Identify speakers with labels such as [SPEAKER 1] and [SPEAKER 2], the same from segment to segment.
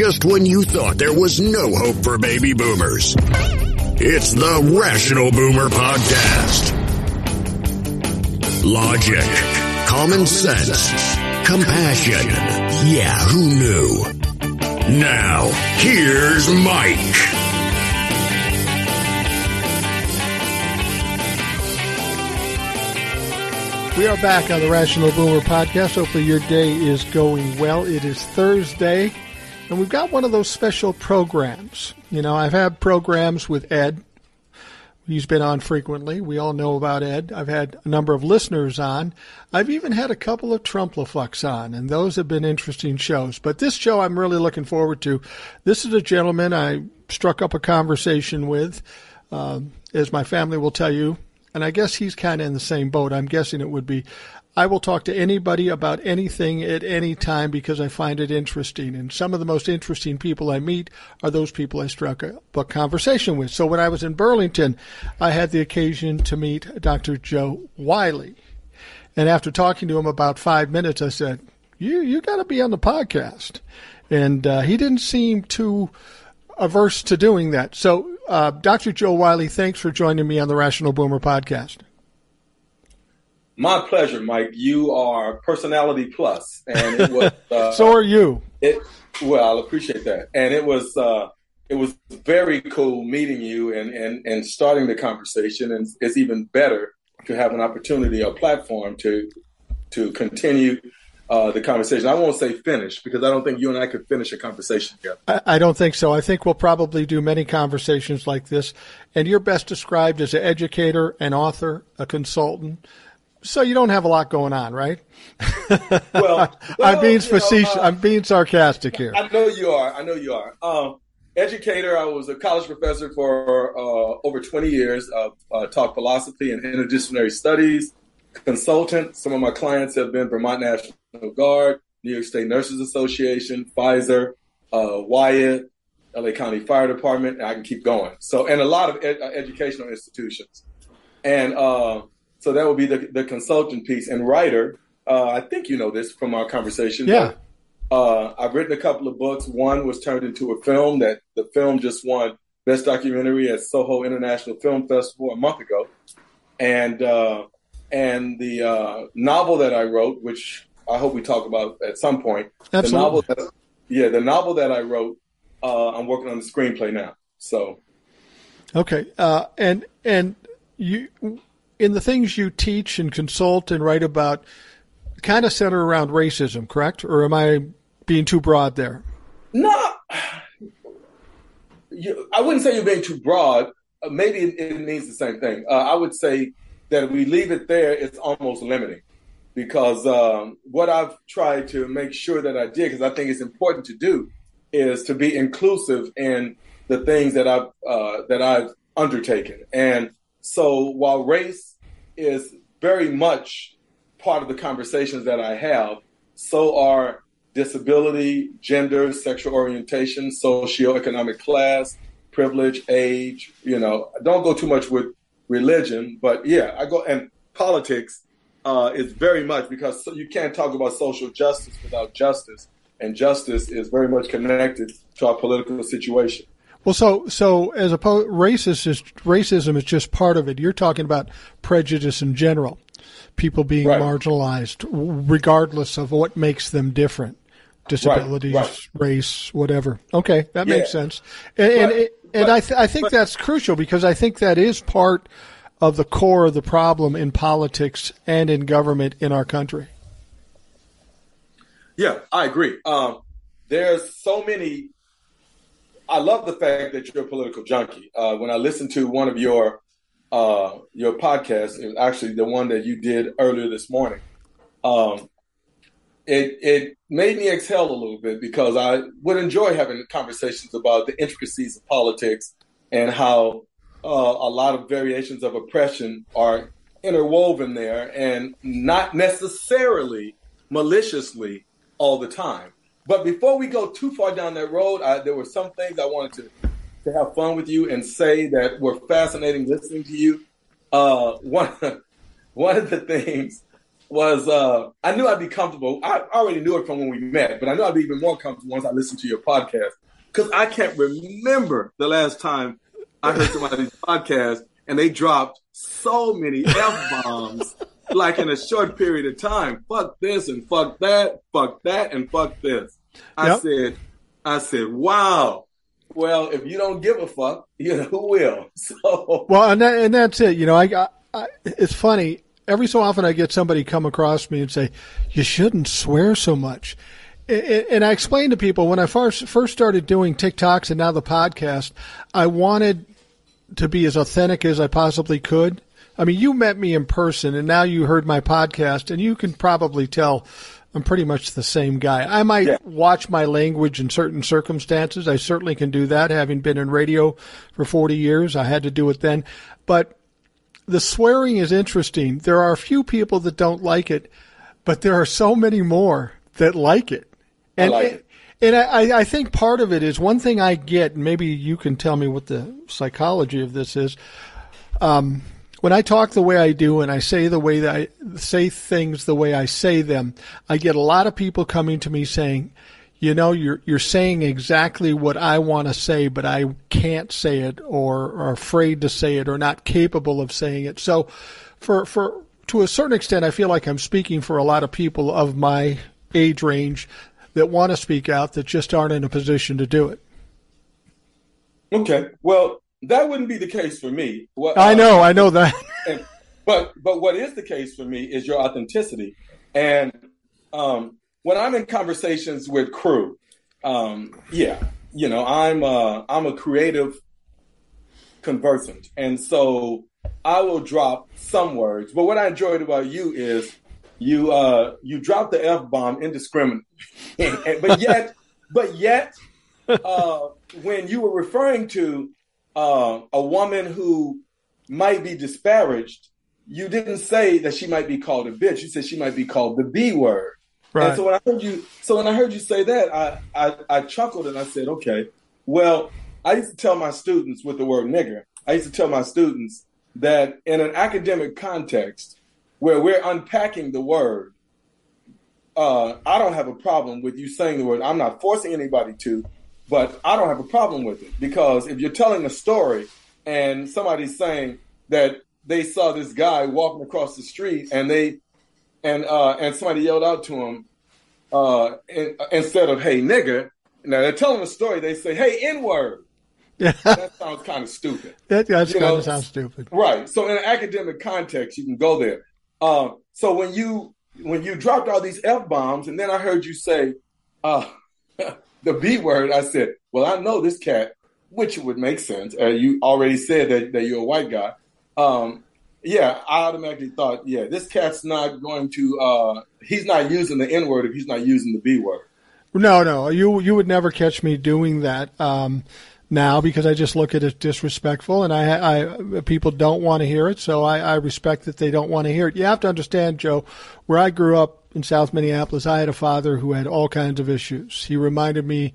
[SPEAKER 1] just when you thought there was no hope for baby boomers. It's the Rational Boomer Podcast. Logic, common sense, compassion. Yeah, who knew? Now, here's Mike.
[SPEAKER 2] We are back on the Rational Boomer podcast. Hopefully, your day is going well. It is Thursday, and we've got one of those special programs. You know, I've had programs with Ed. He's been on frequently. We all know about Ed. I've had a number of listeners on. I've even had a couple of Trumplafucks on, and those have been interesting shows. But this show I'm really looking forward to. This is a gentleman I struck up a conversation with. Um, as my family will tell you, and I guess he's kind of in the same boat. I'm guessing it would be. I will talk to anybody about anything at any time because I find it interesting. And some of the most interesting people I meet are those people I struck up a conversation with. So when I was in Burlington, I had the occasion to meet Dr. Joe Wiley. And after talking to him about five minutes, I said, "You you got to be on the podcast." And uh, he didn't seem too averse to doing that. So uh, Dr. Joe Wiley, thanks for joining me on the Rational Boomer podcast.
[SPEAKER 3] My pleasure, Mike. You are personality plus, and it was.
[SPEAKER 2] Uh, so are you.
[SPEAKER 3] It well, I appreciate that, and it was. Uh, it was very cool meeting you and, and, and starting the conversation, and it's even better to have an opportunity, a platform to to continue uh, the conversation. I won't say finish because I don't think you and I could finish a conversation together.
[SPEAKER 2] I, I, don't think so. I think we'll probably do many conversations like this. And you're best described as an educator, an author, a consultant. So you don't have a lot going on, right?
[SPEAKER 3] Well, well
[SPEAKER 2] I'm being facetious. Know, uh, I'm being sarcastic here.
[SPEAKER 3] I know you are. I know you are. Um, educator. I was a college professor for uh, over 20 years. Uh, taught philosophy and interdisciplinary studies consultant. Some of my clients have been Vermont National Guard, New York State Nurses Association, Pfizer, uh, Wyeth, LA County Fire Department, and I can keep going. So, and a lot of ed- uh, educational institutions. And uh, so that would be the, the consultant piece. And writer, uh, I think you know this from our conversation.
[SPEAKER 2] Yeah.
[SPEAKER 3] But, uh, I've written a couple of books. One was turned into a film that the film just won Best Documentary at Soho International Film Festival a month ago. And uh, and the uh, novel that I wrote, which I hope we talk about at some point.
[SPEAKER 2] Absolutely.
[SPEAKER 3] The novel that, yeah, the novel that I wrote, uh, I'm working on the screenplay now. So,
[SPEAKER 2] okay, uh, and and you in the things you teach and consult and write about, kind of center around racism, correct? Or am I being too broad there?
[SPEAKER 3] No, you, I wouldn't say you're being too broad. Uh, maybe it, it, means the same thing. Uh, I would say that if we leave it there, it's almost limiting. Because um, what I've tried to make sure that I did, because I think it's important to do, is to be inclusive in the things that I've uh, that I've undertaken. And so, while race is very much part of the conversations that I have, so are disability, gender, sexual orientation, socioeconomic class, privilege, age. You know, I don't go too much with religion, but yeah, I go and politics uh, is very much because you can't talk about social justice without justice, and justice is very much connected to our political situation.
[SPEAKER 2] Well, so so as opposed racist is racism is just part of it. You're talking about prejudice in general, people being right. marginalized regardless of what makes them different, disabilities, right. Right. race, whatever. Okay, that yeah. makes sense. And, and it, and I, th- I think but, that's crucial because I think that is part of the core of the problem in politics and in government in our country.
[SPEAKER 3] Yeah, I agree. Um, there's so many. I love the fact that you're a political junkie. Uh, when I listened to one of your uh, your podcasts, it was actually the one that you did earlier this morning. Um, it it made me exhale a little bit because I would enjoy having conversations about the intricacies of politics and how uh, a lot of variations of oppression are interwoven there and not necessarily maliciously all the time. But before we go too far down that road, I, there were some things I wanted to, to have fun with you and say that were fascinating listening to you. Uh, one, one of the things was uh, I knew I'd be comfortable. I already knew it from when we met, but I knew I'd be even more comfortable once I listened to your podcast because I can't remember the last time I heard somebody's podcast and they dropped so many f bombs like in a short period of time. Fuck this and fuck that, fuck that and fuck this. I yep. said, I said, wow. Well, if you don't give a fuck, you know who will. So
[SPEAKER 2] well, and that, and that's it. You know, I, I it's funny every so often I get somebody come across me and say, "You shouldn't swear so much." And I explain to people when I first first started doing TikToks and now the podcast, I wanted to be as authentic as I possibly could. I mean, you met me in person and now you heard my podcast and you can probably tell I'm pretty much the same guy. I might yeah. watch my language in certain circumstances. I certainly can do that having been in radio for 40 years. I had to do it then. But the swearing is interesting. There are a few people that don't like it, but there are so many more that like it.
[SPEAKER 3] And, I like it.
[SPEAKER 2] And I, I think part of it is one thing I get, and maybe you can tell me what the psychology of this is. Um, when I talk the way I do and I say the way that I say things the way I say them, I get a lot of people coming to me saying, you know, you're you're saying exactly what I want to say, but I can't say it, or are afraid to say it, or not capable of saying it. So, for for to a certain extent, I feel like I'm speaking for a lot of people of my age range that want to speak out that just aren't in a position to do it.
[SPEAKER 3] Okay, well, that wouldn't be the case for me.
[SPEAKER 2] Well, I know, uh, I know that.
[SPEAKER 3] and, but but what is the case for me is your authenticity, and um, when I'm in conversations with crew, um, yeah, you know, I'm uh, I'm a creative conversant, and so I will drop some words. But what I enjoyed about you is you uh, you drop the f bomb indiscriminately, but yet, but yet, uh, when you were referring to uh, a woman who might be disparaged, you didn't say that she might be called a bitch. You said she might be called the B word. Right. And so when I heard you, so when I heard you say that, I, I, I chuckled and I said, okay, well, I used to tell my students with the word nigger, I used to tell my students that in an academic context where we're unpacking the word, uh, I don't have a problem with you saying the word. I'm not forcing anybody to, but I don't have a problem with it because if you're telling a story and somebody's saying that they saw this guy walking across the street and they and uh, and somebody yelled out to him uh, in, instead of "Hey nigga." Now they're telling a story. They say "Hey n word." Yeah. that sounds kind of stupid.
[SPEAKER 2] That does kind of sound stupid,
[SPEAKER 3] right? So in an academic context, you can go there. Uh, so when you when you dropped all these f bombs, and then I heard you say uh, the b word, I said, "Well, I know this cat," which would make sense. Uh, you already said that, that you're a white guy. Um, yeah, I automatically thought, yeah, this cat's not going to. Uh, he's not using the N word if he's not using the B word.
[SPEAKER 2] No, no, you you would never catch me doing that um, now because I just look at it disrespectful, and I, I people don't want to hear it, so I, I respect that they don't want to hear it. You have to understand, Joe, where I grew up in South Minneapolis, I had a father who had all kinds of issues. He reminded me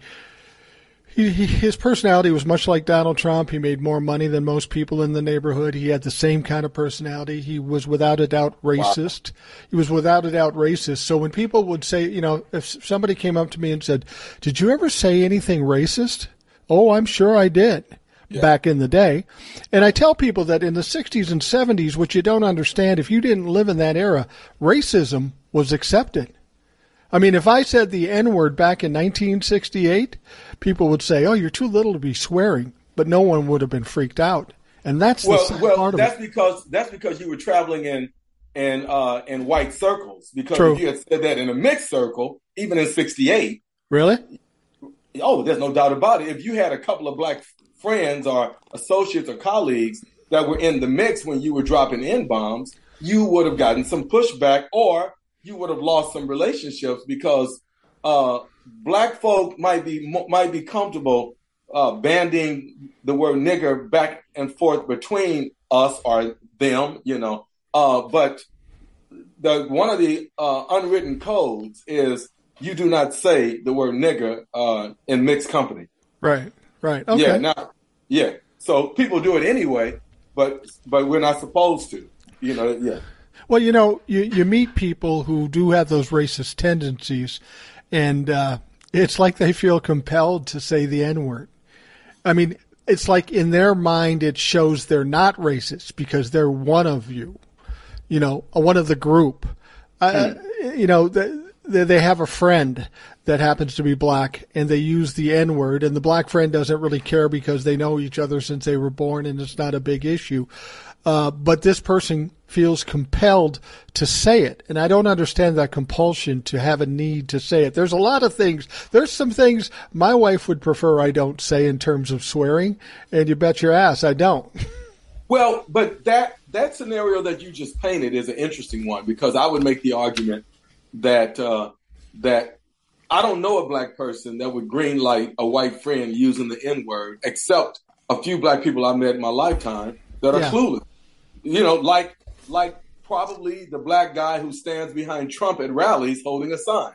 [SPEAKER 2] he, he, his personality was much like Donald Trump. He made more money than most people in the neighborhood. He had the same kind of personality. He was without a doubt racist. Wow. He was without a doubt racist. So when people would say, you know, if somebody came up to me and said, "Did you ever say anything racist?" Oh, I'm sure I did. Yeah. Back in the day. And I tell people that in the 60s and 70s, which you don't understand, if you didn't live in that era, racism was accepted. I mean, if I said the N word back in 1968, people would say, "Oh, you're too little to be swearing," but no one would have been freaked out. And that's
[SPEAKER 3] well,
[SPEAKER 2] the
[SPEAKER 3] well,
[SPEAKER 2] part of
[SPEAKER 3] that's
[SPEAKER 2] it.
[SPEAKER 3] because that's because you were traveling in in uh, in white circles. Because
[SPEAKER 2] True.
[SPEAKER 3] if you had said that in a mixed circle, even in '68,
[SPEAKER 2] really,
[SPEAKER 3] oh, there's no doubt about it. If you had a couple of black friends or associates or colleagues that were in the mix when you were dropping n bombs, you would have gotten some pushback, or you would have lost some relationships because uh, black folk might be might be comfortable uh, banding the word nigger back and forth between us or them, you know. Uh, but the one of the uh, unwritten codes is you do not say the word nigger uh, in mixed company.
[SPEAKER 2] Right. Right. Okay.
[SPEAKER 3] Yeah. Now, yeah. So people do it anyway, but but we're not supposed to. You know. Yeah.
[SPEAKER 2] Well, you know, you, you meet people who do have those racist tendencies, and uh, it's like they feel compelled to say the N word. I mean, it's like in their mind, it shows they're not racist because they're one of you, you know, one of the group. Uh, hmm. you know, they, they have a friend that happens to be black and they use the N word, and the black friend doesn't really care because they know each other since they were born and it's not a big issue. Uh, but this person feels compelled to say it. And I don't understand that compulsion to have a need to say it. There's a lot of things. There's some things my wife would prefer I don't say in terms of swearing, and you bet your ass I don't.
[SPEAKER 3] Well, but that that scenario that you just painted is an interesting one because I would make the argument that uh, that I don't know a black person that would green light a white friend using the N word, except a few black people I met in my lifetime that are yeah. clueless you know, like like probably the black guy who stands behind Trump at rallies holding a sign,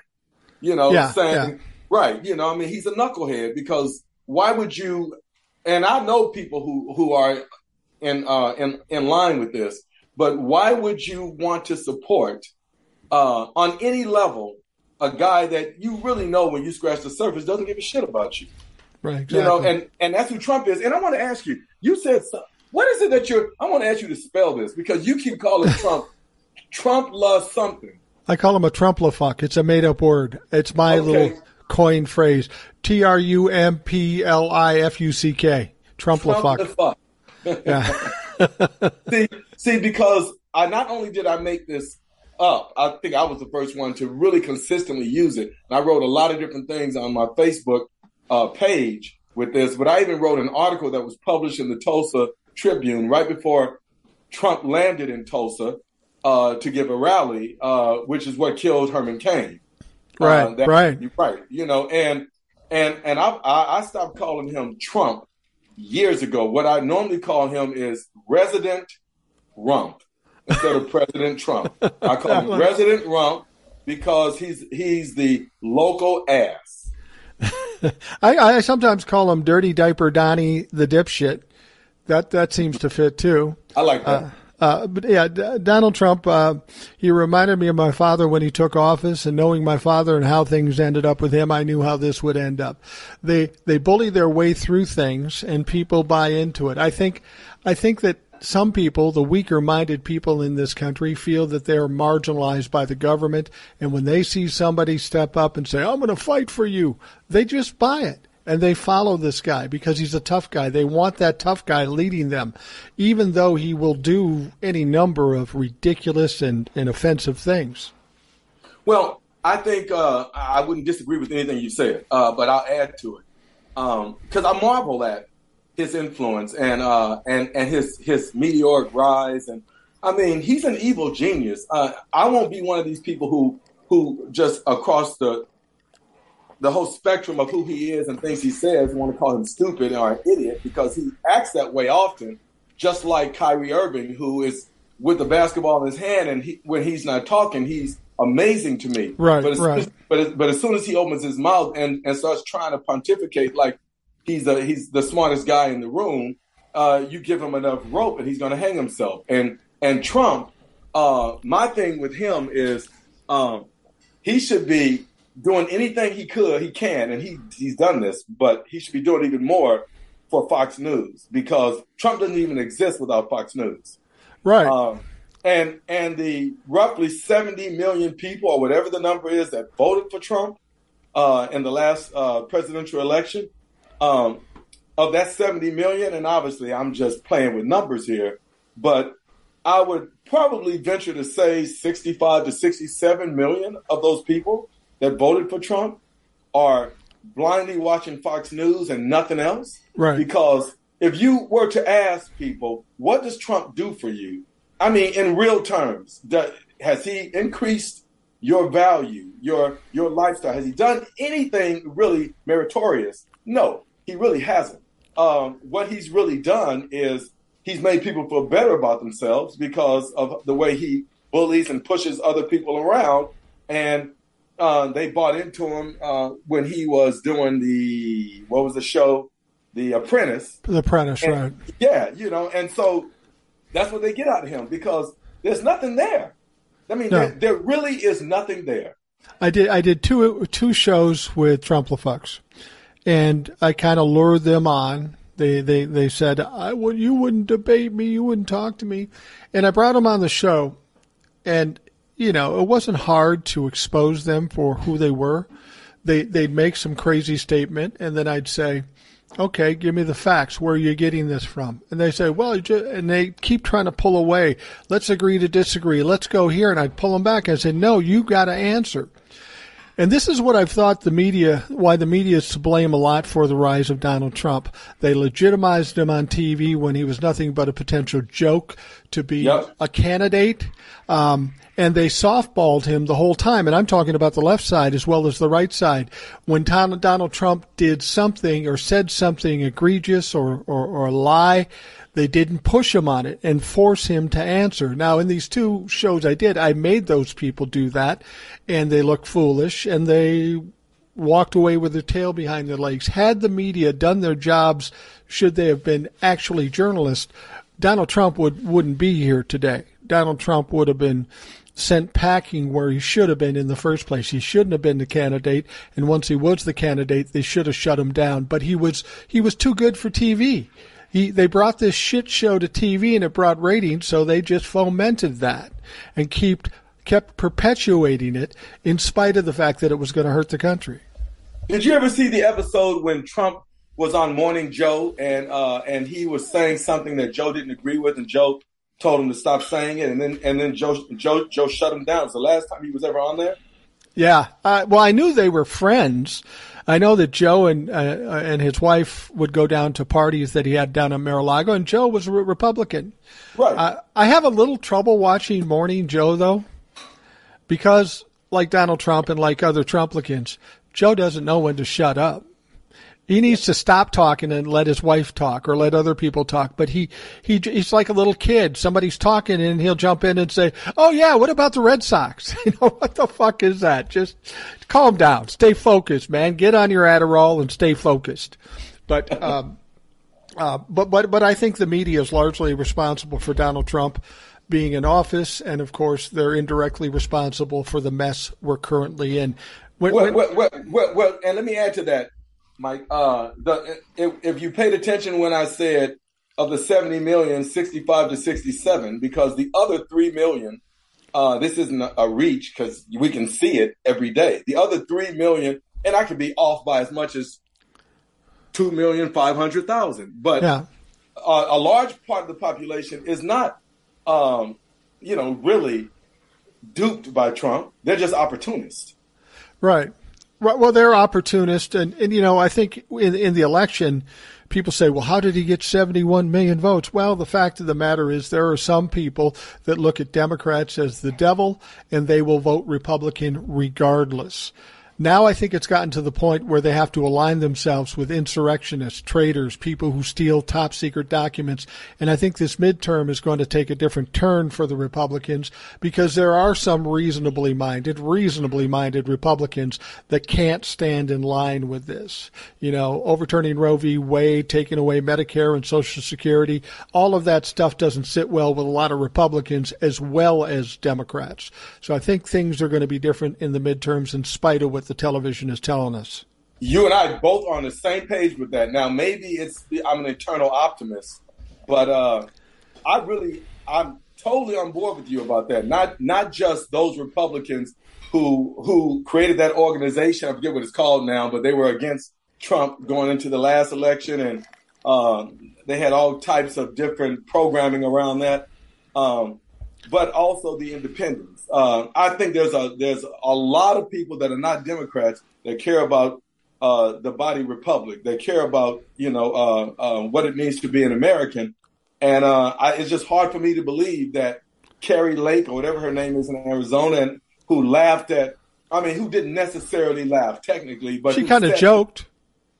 [SPEAKER 3] you know, yeah, saying, yeah. right, you know, I mean, he's a knucklehead because why would you? And I know people who who are in uh, in in line with this, but why would you want to support uh, on any level a guy that you really know when you scratch the surface doesn't give a shit about you?
[SPEAKER 2] Right. Exactly.
[SPEAKER 3] You know, and and that's who Trump is. And I want to ask you, you said what is it that you're? I want to ask you to spell this because you keep calling Trump Trump loves something.
[SPEAKER 2] I call him a Trumplafuck. It's a made up word. It's my okay. little coin phrase. T R U M P L I F U C K. Trumplafuck.
[SPEAKER 3] yeah. see, see, because I not only did I make this up, I think I was the first one to really consistently use it. And I wrote a lot of different things on my Facebook uh, page with this, but I even wrote an article that was published in the Tulsa Tribune right before Trump landed in Tulsa uh, to give a rally, uh, which is what killed Herman Cain.
[SPEAKER 2] Right, uh, that, right,
[SPEAKER 3] right. You know, and and and I, I stopped calling him Trump years ago. What I normally call him is Resident Rump instead of President Trump. I call him Resident Rump because he's he's the local ass.
[SPEAKER 2] I, I sometimes call him Dirty Diaper Donnie the dipshit that that seems to fit too.
[SPEAKER 3] I like that. Uh,
[SPEAKER 2] uh, but yeah, D- Donald Trump, uh, he reminded me of my father when he took office, and knowing my father and how things ended up with him, I knew how this would end up. They they bully their way through things, and people buy into it. I think, I think that some people, the weaker-minded people in this country, feel that they are marginalized by the government, and when they see somebody step up and say, "I'm going to fight for you," they just buy it and they follow this guy because he's a tough guy. They want that tough guy leading them, even though he will do any number of ridiculous and, and offensive things.
[SPEAKER 3] Well, I think uh, I wouldn't disagree with anything you said, uh, but I'll add to it because um, I marvel at his influence and uh, and and his his meteoric rise. And I mean, he's an evil genius. Uh, I won't be one of these people who who just across the the whole spectrum of who he is and things he says want to call him stupid or an idiot because he acts that way often, just like Kyrie Irving, who is with the basketball in his hand and he, when he's not talking, he's amazing to me.
[SPEAKER 2] Right,
[SPEAKER 3] but as,
[SPEAKER 2] right.
[SPEAKER 3] But as, but as soon as he opens his mouth and, and starts trying to pontificate like he's a, he's the smartest guy in the room, uh, you give him enough rope and he's going to hang himself. And and Trump, uh, my thing with him is um, he should be doing anything he could, he can, and he he's done this, but he should be doing even more for Fox News because Trump doesn't even exist without Fox News.
[SPEAKER 2] Right. Um,
[SPEAKER 3] and and the roughly 70 million people or whatever the number is that voted for Trump uh, in the last uh, presidential election, um, of that 70 million, and obviously I'm just playing with numbers here, but I would probably venture to say 65 to 67 million of those people that voted for Trump are blindly watching Fox News and nothing else.
[SPEAKER 2] Right.
[SPEAKER 3] Because if you were to ask people, what does Trump do for you? I mean, in real terms, does, has he increased your value, your your lifestyle? Has he done anything really meritorious? No, he really hasn't. Um, what he's really done is he's made people feel better about themselves because of the way he bullies and pushes other people around. And uh, they bought into him uh, when he was doing the what was the show, The Apprentice.
[SPEAKER 2] The Apprentice,
[SPEAKER 3] and,
[SPEAKER 2] right?
[SPEAKER 3] Yeah, you know, and so that's what they get out of him because there's nothing there. I mean, no. there, there really is nothing there.
[SPEAKER 2] I did I did two two shows with Trumplafucks, and I kind of lured them on. They they they said I would you wouldn't debate me, you wouldn't talk to me, and I brought them on the show, and you know it wasn't hard to expose them for who they were. They they'd make some crazy statement, and then I'd say, okay, give me the facts. Where are you getting this from? And they say, well, and they keep trying to pull away. Let's agree to disagree. Let's go here. And I'd pull them back. I say, no, you got to answer. And this is what I've thought the media, why the media is to blame a lot for the rise of Donald Trump. They legitimized him on TV when he was nothing but a potential joke to be yep. a candidate. Um, and they softballed him the whole time. And I'm talking about the left side as well as the right side. When Donald Trump did something or said something egregious or, or, or a lie, they didn't push him on it and force him to answer. Now, in these two shows I did, I made those people do that, and they looked foolish, and they walked away with their tail behind their legs. Had the media done their jobs, should they have been actually journalists, Donald Trump would, wouldn't be here today. Donald Trump would have been sent packing where he should have been in the first place. He shouldn't have been the candidate, and once he was the candidate, they should have shut him down. But he was he was too good for TV. He they brought this shit show to TV and it brought ratings, so they just fomented that and kept kept perpetuating it in spite of the fact that it was going to hurt the country.
[SPEAKER 3] Did you ever see the episode when Trump was on Morning Joe and uh, and he was saying something that Joe didn't agree with, and Joe told him to stop saying it, and then and then Joe Joe Joe shut him down. It's the last time he was ever on there.
[SPEAKER 2] Yeah, uh, well, I knew they were friends. I know that Joe and uh, and his wife would go down to parties that he had down in Mar-a-Lago, and Joe was a Republican.
[SPEAKER 3] Right. Uh,
[SPEAKER 2] I have a little trouble watching Morning Joe though, because like Donald Trump and like other Trumplicans, Joe doesn't know when to shut up. He needs to stop talking and let his wife talk or let other people talk. But he, he, he's like a little kid. Somebody's talking and he'll jump in and say, Oh yeah, what about the Red Sox? You know, what the fuck is that? Just calm down. Stay focused, man. Get on your Adderall and stay focused. But, um, uh, but, but, but I think the media is largely responsible for Donald Trump being in office. And of course, they're indirectly responsible for the mess we're currently in.
[SPEAKER 3] When, well, when, well, well, well, and let me add to that Mike. Uh, the if, if you paid attention when I said of the 70 million, 65 to 67, because the other 3 million, uh, this isn't a, a reach because we can see it every day. The other 3 million, and I could be off by as much as 2,500,000, But yeah. a, a, large part of the population is not, um, you know, really duped by Trump. They're just opportunists.
[SPEAKER 2] Right. Well, they're opportunists, and, and you know, I think in in the election, people say, well, how did he get 71 million votes? Well, the fact of the matter is there are some people that look at Democrats as the devil, and they will vote Republican regardless. Now I think it's gotten to the point where they have to align themselves with insurrectionists, traitors, people who steal top secret documents. And I think this midterm is going to take a different turn for the Republicans because there are some reasonably minded, reasonably minded Republicans that can't stand in line with this. You know, overturning Roe v. Wade, taking away Medicare and Social Security, all of that stuff doesn't sit well with a lot of Republicans as well as Democrats. So I think things are going to be different in the midterms in spite of what the television is telling us.
[SPEAKER 3] You and I both are on the same page with that. Now, maybe it's I'm an eternal optimist, but uh, I really I'm totally on board with you about that. Not not just those Republicans who who created that organization. I forget what it's called now, but they were against Trump going into the last election, and um, they had all types of different programming around that. Um, but also the independents. Uh, I think there's a there's a lot of people that are not Democrats that care about uh, the body republic. They care about you know uh, uh what it means to be an American, and uh, I, it's just hard for me to believe that Kari Lake or whatever her name is in Arizona, and who laughed at. I mean, who didn't necessarily laugh technically, but
[SPEAKER 2] she kind of joked,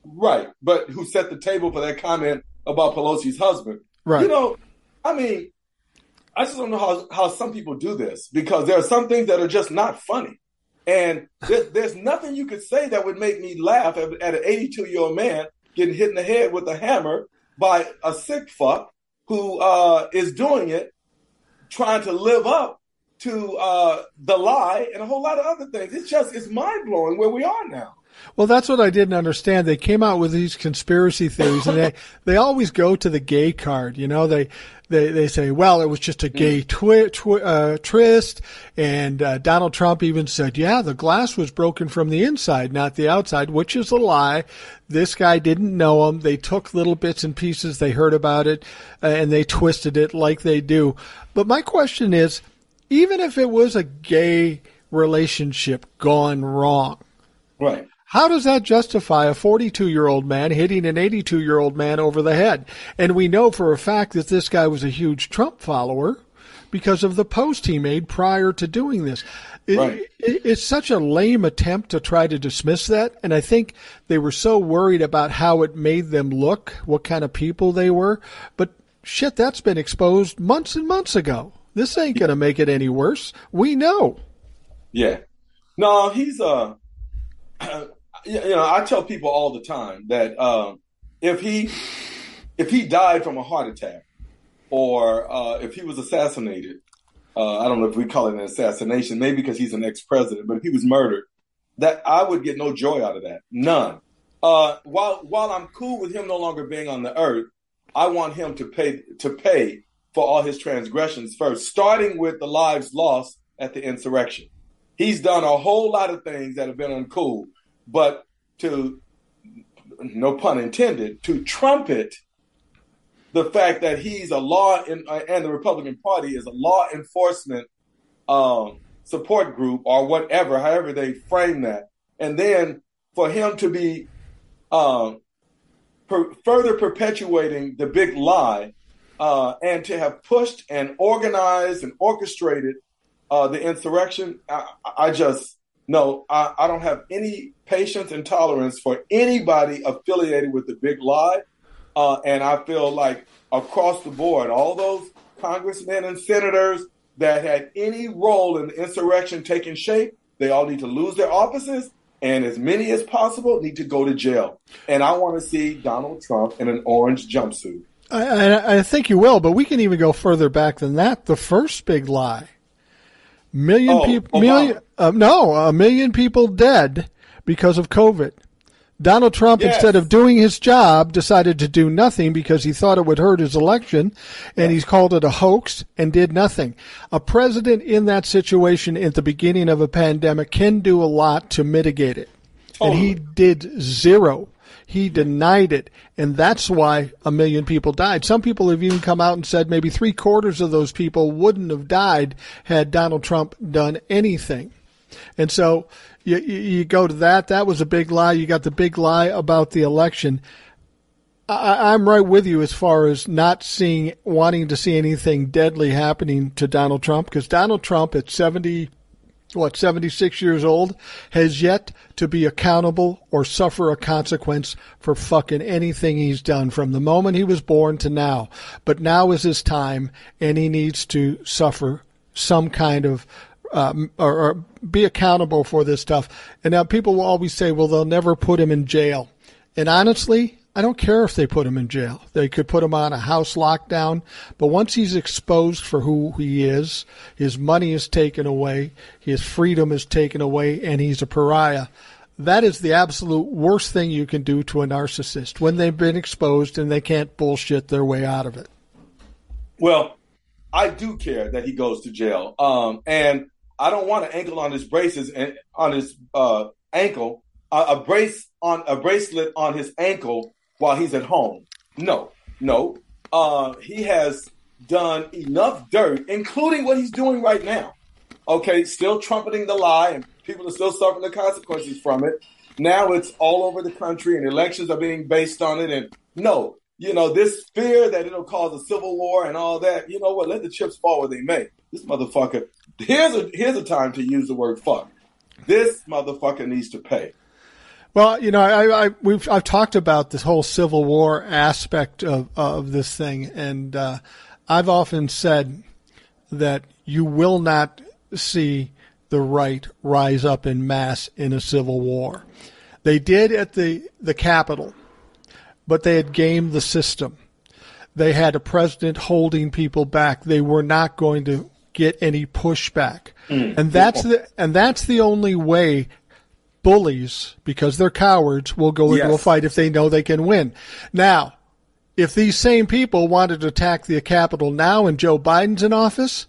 [SPEAKER 3] right? But who set the table for that comment about Pelosi's husband?
[SPEAKER 2] Right.
[SPEAKER 3] You know, I mean, I just don't know how, how some people do this because there are some things that are just not funny. And there, there's nothing you could say that would make me laugh at, at an 82 year old man getting hit in the head with a hammer by a sick fuck who uh, is doing it trying to live up to uh, the lie and a whole lot of other things. It's just it's mind blowing where we are now.
[SPEAKER 2] Well, that's what I didn't understand. They came out with these conspiracy theories, and they they always go to the gay card. You know, they they they say, well, it was just a gay mm. twi- twi- uh, tryst, and uh, Donald Trump even said, yeah, the glass was broken from the inside, not the outside, which is a lie. This guy didn't know him. They took little bits and pieces. They heard about it, uh, and they twisted it like they do. But my question is, even if it was a gay relationship gone wrong,
[SPEAKER 3] right?
[SPEAKER 2] How does that justify a 42 year old man hitting an 82 year old man over the head? And we know for a fact that this guy was a huge Trump follower because of the post he made prior to doing this.
[SPEAKER 3] Right.
[SPEAKER 2] It, it's such a lame attempt to try to dismiss that. And I think they were so worried about how it made them look, what kind of people they were. But shit, that's been exposed months and months ago. This ain't going to make it any worse. We know.
[SPEAKER 3] Yeah. No, he's, uh, you know, I tell people all the time that um, if he if he died from a heart attack or uh, if he was assassinated, uh, I don't know if we call it an assassination, maybe because he's an ex-president, but if he was murdered, that I would get no joy out of that, none. Uh, while while I'm cool with him no longer being on the earth, I want him to pay to pay for all his transgressions first, starting with the lives lost at the insurrection. He's done a whole lot of things that have been uncool but to no pun intended to trumpet the fact that he's a law in, uh, and the Republican Party is a law enforcement um, support group or whatever, however they frame that, and then for him to be um, per- further perpetuating the big lie uh, and to have pushed and organized and orchestrated uh, the insurrection, I, I just no, I, I, don't have any patience and tolerance for anybody affiliated with the big lie. Uh, and I feel like across the board, all those congressmen and senators that had any role in the insurrection taking shape, they all need to lose their offices. And as many as possible need to go to jail. And I want to see Donald Trump in an orange jumpsuit.
[SPEAKER 2] I, I think you will, but we can even go further back than that. The first big lie Million oh, people, million, uh, no, a million people dead because of COVID. Donald Trump, yes. instead of doing his job, decided to do nothing because he thought it would hurt his election, and he's called it a hoax and did nothing. A president in that situation at the beginning of a pandemic can do a lot to mitigate it. Totally. And he did zero. He denied it. And that's why a million people died. Some people have even come out and said maybe three quarters of those people wouldn't have died had Donald Trump done anything. And so you, you go to that. That was a big lie. You got the big lie about the election. I, I'm right with you as far as not seeing, wanting to see anything deadly happening to Donald Trump because Donald Trump at 70, what, 76 years old, has yet to be accountable or suffer a consequence for fucking anything he's done from the moment he was born to now. But now is his time, and he needs to suffer some kind of um, or, or, be accountable for this stuff. And now people will always say, well, they'll never put him in jail. And honestly, I don't care if they put him in jail. They could put him on a house lockdown, but once he's exposed for who he is, his money is taken away, his freedom is taken away, and he's a pariah. That is the absolute worst thing you can do to a narcissist when they've been exposed and they can't bullshit their way out of it.
[SPEAKER 3] Well, I do care that he goes to jail, um, and I don't want an ankle on his braces and on his uh, ankle, uh, a brace on a bracelet on his ankle while he's at home. No, no. Uh, he has done enough dirt, including what he's doing right now. Okay, still trumpeting the lie, and people are still suffering the consequences from it. Now it's all over the country, and elections are being based on it. And no, you know, this fear that it'll cause a civil war and all that, you know what? Let the chips fall where they may. This motherfucker, here's a here's a time to use the word fuck. This motherfucker needs to pay.
[SPEAKER 2] Well, you know, I, I we've I've talked about this whole Civil War aspect of of this thing, and uh, I've often said that you will not see the right rise up in mass in a civil war. They did at the the Capitol, but they had gamed the system. they had a president holding people back. They were not going to get any pushback. Mm. And that's the and that's the only way bullies, because they're cowards, will go yes. into a fight if they know they can win. Now, if these same people wanted to attack the Capitol now and Joe Biden's in office,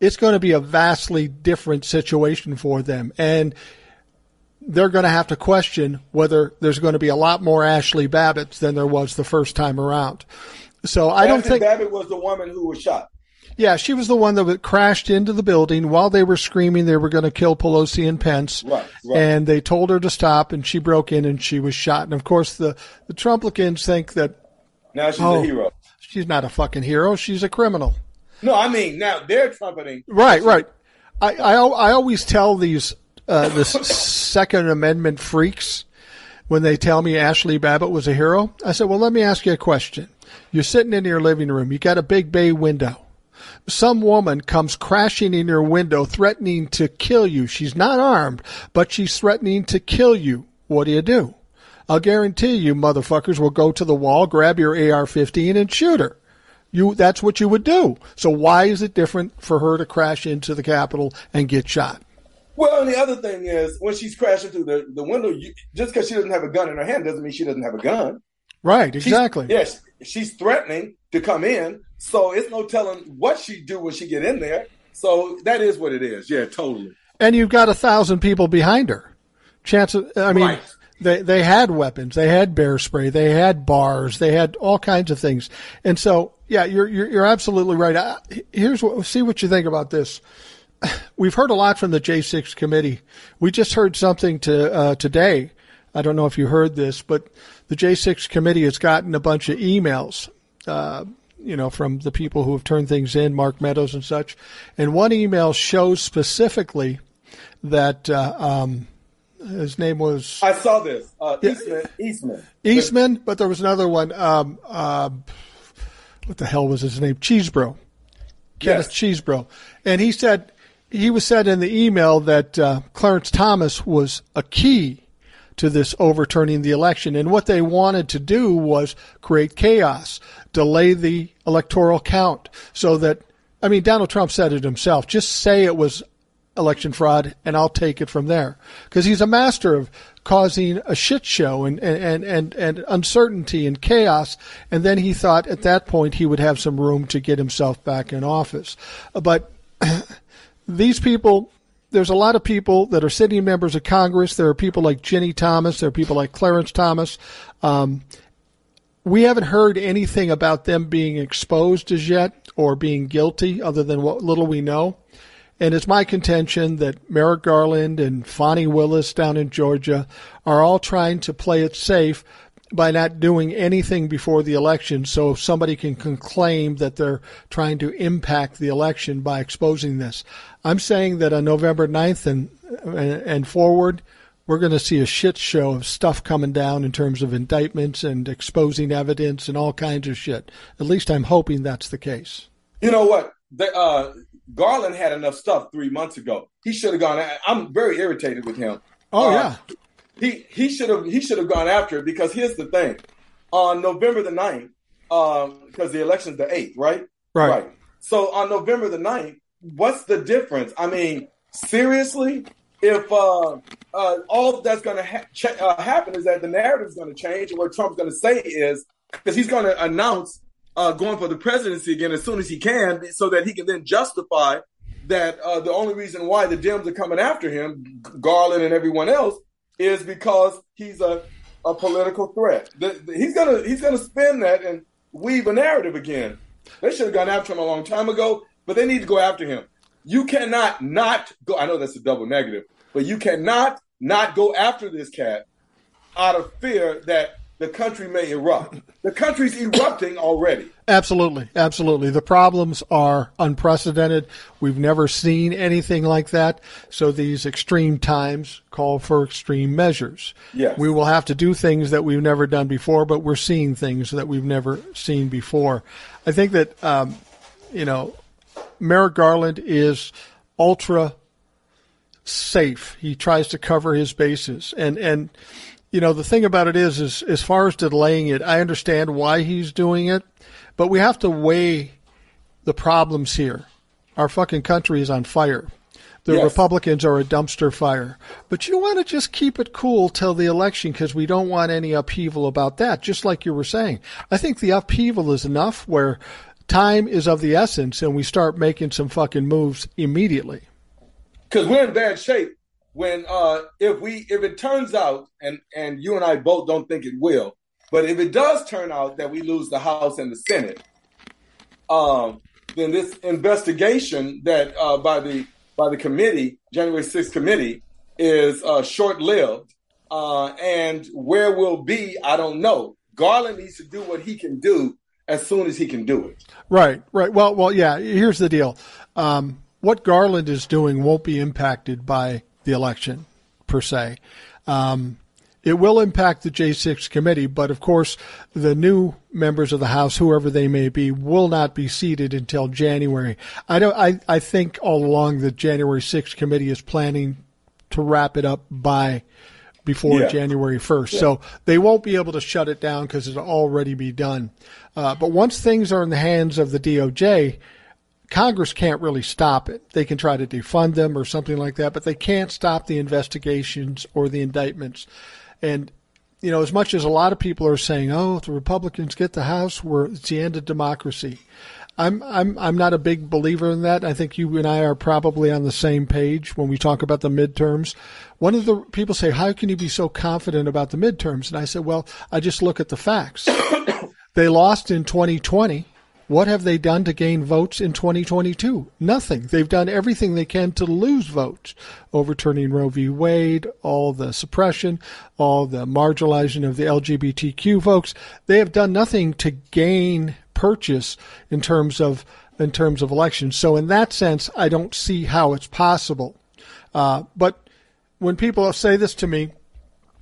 [SPEAKER 2] it's going to be a vastly different situation for them. And they're going to have to question whether there's going to be a lot more Ashley Babbitts than there was the first time around. So I don't think
[SPEAKER 3] Babbitt was the woman who was shot.
[SPEAKER 2] Yeah, she was the one that crashed into the building while they were screaming they were going to kill Pelosi and Pence.
[SPEAKER 3] Right, right.
[SPEAKER 2] And they told her to stop, and she broke in and she was shot. And of course, the the Trumplicans think that
[SPEAKER 3] now she's oh, a hero.
[SPEAKER 2] She's not a fucking hero. She's a criminal.
[SPEAKER 3] No, I mean now they're trumpeting.
[SPEAKER 2] Right, right. I I, I always tell these uh, the Second Amendment freaks when they tell me Ashley Babbitt was a hero. I said, well, let me ask you a question. You're sitting in your living room. You got a big bay window. Some woman comes crashing in your window, threatening to kill you. She's not armed, but she's threatening to kill you. What do you do? I'll guarantee you, motherfuckers will go to the wall, grab your AR-15, and shoot her. You, that's what you would do. So why is it different for her to crash into the Capitol and get shot?
[SPEAKER 3] Well, and the other thing is when she's crashing through the, the window, you, just because she doesn't have a gun in her hand doesn't mean she doesn't have a gun.
[SPEAKER 2] Right, exactly.
[SPEAKER 3] She's, yes, she's threatening to come in, so it's no telling what she do when she get in there. So that is what it is. Yeah, totally.
[SPEAKER 2] And you've got a thousand people behind her. Chances, I mean, right. they they had weapons, they had bear spray, they had bars, they had all kinds of things, and so yeah, you're you're, you're absolutely right. Here's what see what you think about this we've heard a lot from the J6 committee. We just heard something to uh, today. I don't know if you heard this, but the J6 committee has gotten a bunch of emails, uh, you know, from the people who have turned things in, Mark Meadows and such. And one email shows specifically that uh, um, his name was.
[SPEAKER 3] I saw this. Uh, Eastman. Eastman.
[SPEAKER 2] Eastman, but there was another one. Um, uh, what the hell was his name? Chesebro. Kenneth yes. Chesebro. And he said he was said in the email that uh, Clarence Thomas was a key to this overturning the election. And what they wanted to do was create chaos, delay the electoral count so that, I mean, Donald Trump said it himself. Just say it was election fraud and I'll take it from there. Because he's a master of causing a shit show and, and, and, and uncertainty and chaos. And then he thought at that point he would have some room to get himself back in office. But these people, there's a lot of people that are sitting members of Congress. There are people like Ginny Thomas. There are people like Clarence Thomas. Um, we haven't heard anything about them being exposed as yet or being guilty, other than what little we know. And it's my contention that Merrick Garland and Fani Willis down in Georgia are all trying to play it safe by not doing anything before the election so somebody can, claim that they're trying to impact the election by exposing this. I'm saying that on November 9th and, and forward, we're going to see a shit show of stuff coming down in terms of indictments and exposing evidence and all kinds of shit. At least I'm hoping that's the case.
[SPEAKER 3] You know what? The, uh, Garland had enough stuff three months ago. He should have gone. I'm very irritated with him.
[SPEAKER 2] Oh uh, yeah
[SPEAKER 3] he he should have he should have gone after it because here's the thing. On November the 9th, um, because the election's the eighth, right?
[SPEAKER 2] Right. Right.
[SPEAKER 3] So on November the 9th, what's the difference? I mean, seriously, if uh, uh, all that's going to ha- ch- uh, happen is that the narrative is going to change, and what Trump's going to say is because he's going to announce uh, going for the presidency again as soon as he can, so that he can then justify that uh, the only reason why the Dems are coming after him, Garland and everyone else, is because he's a, a political threat. The, the, he's gonna he's gonna spin that and weave a narrative again. They should have gone after him a long time ago, but they need to go after him. You cannot not go. I know that's a double negative, but you cannot not go after this cat out of fear that the country may erupt. The country's erupting already.
[SPEAKER 2] Absolutely. Absolutely. The problems are unprecedented. We've never seen anything like that. So these extreme times call for extreme measures.
[SPEAKER 3] Yes.
[SPEAKER 2] We will have to do things that we've never done before, but we're seeing things that we've never seen before. I think that, um, you know, Merrick Garland is ultra safe. He tries to cover his bases. And, and, you know, the thing about it is, is as far as delaying it, I understand why he's doing it, but we have to weigh the problems here. Our fucking country is on fire. The
[SPEAKER 3] Yes.
[SPEAKER 2] Republicans are a dumpster fire. But you want to just keep it cool till the election because we don't want any upheaval about that, just like you were saying. I think the upheaval is enough where time is of the essence and we start making some fucking moves immediately.
[SPEAKER 3] because we're in bad shape when uh if we if it turns out and and you and I both don't think it will, but if it does turn out that we lose the House and the Senate, um, then this investigation that uh, by the by the committee, January 6th committee, is uh, short lived, uh, and where we'll be, I don't know. Garland needs to do what he can do as soon as he can do it.
[SPEAKER 2] Right, right. Well, well, yeah. Here's the deal. Um, what Garland is doing won't be impacted by the election per se. Um, it will impact the J6 committee, but of course, the new members of the House, whoever they may be, will not be seated until January. I don't. I, I think all along the January 6th committee is planning to wrap it up by before
[SPEAKER 3] Yeah.
[SPEAKER 2] January 1st. So they won't be able to shut it down because it'll already be done. Uh, but once things are in the hands of the DOJ, Congress can't really stop it. They can try to defund them or something like that, but they can't stop the investigations or the indictments. And you know, as much as a lot of people are saying, "Oh, if the Republicans get the House, we're it's the end of democracy," I'm I'm I'm not a big believer in that. I think you and I are probably on the same page when we talk about the midterms. One of the people say, "How can you be so confident about the midterms?" And I said, "Well, I just look at the facts. they lost in 2020." What have they done to gain votes in 2022? Nothing. They've done everything they can to lose votes. Overturning Roe v. Wade, all the suppression, all the marginalizing of the LGBTQ folks. They have done nothing to gain purchase in terms of in terms of elections. So in that sense, I don't see how it's possible. Uh, but when people say this to me,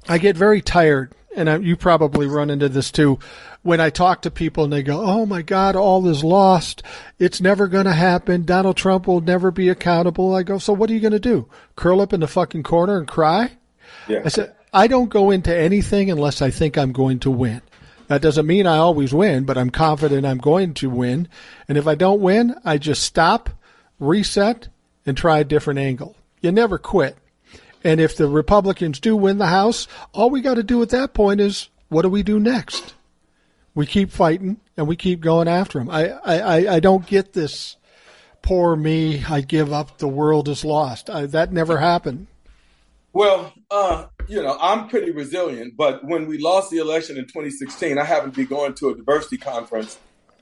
[SPEAKER 2] I get very tired, and I, you probably run into this too. When I talk to people and they go, "Oh my God, all is lost. It's never going to happen. Donald Trump will never be accountable." I go, "So what are you going to do? Curl up in the fucking corner and cry?"
[SPEAKER 3] Yeah.
[SPEAKER 2] I said, "I don't go into anything unless I think I'm going to win." That doesn't mean I always win, but I'm confident I'm going to win. And if I don't win, I just stop, reset, and try a different angle. You never quit. And if the Republicans do win the House, all we got to do at that point is what do we do next? We keep fighting and we keep going after them. I, I, I- don't get this poor me, I give up, the world is lost. I, that never happened.
[SPEAKER 3] Well, uh, you know, I'm pretty resilient, but when we lost the election in 2016, I happened to be going to a diversity conference.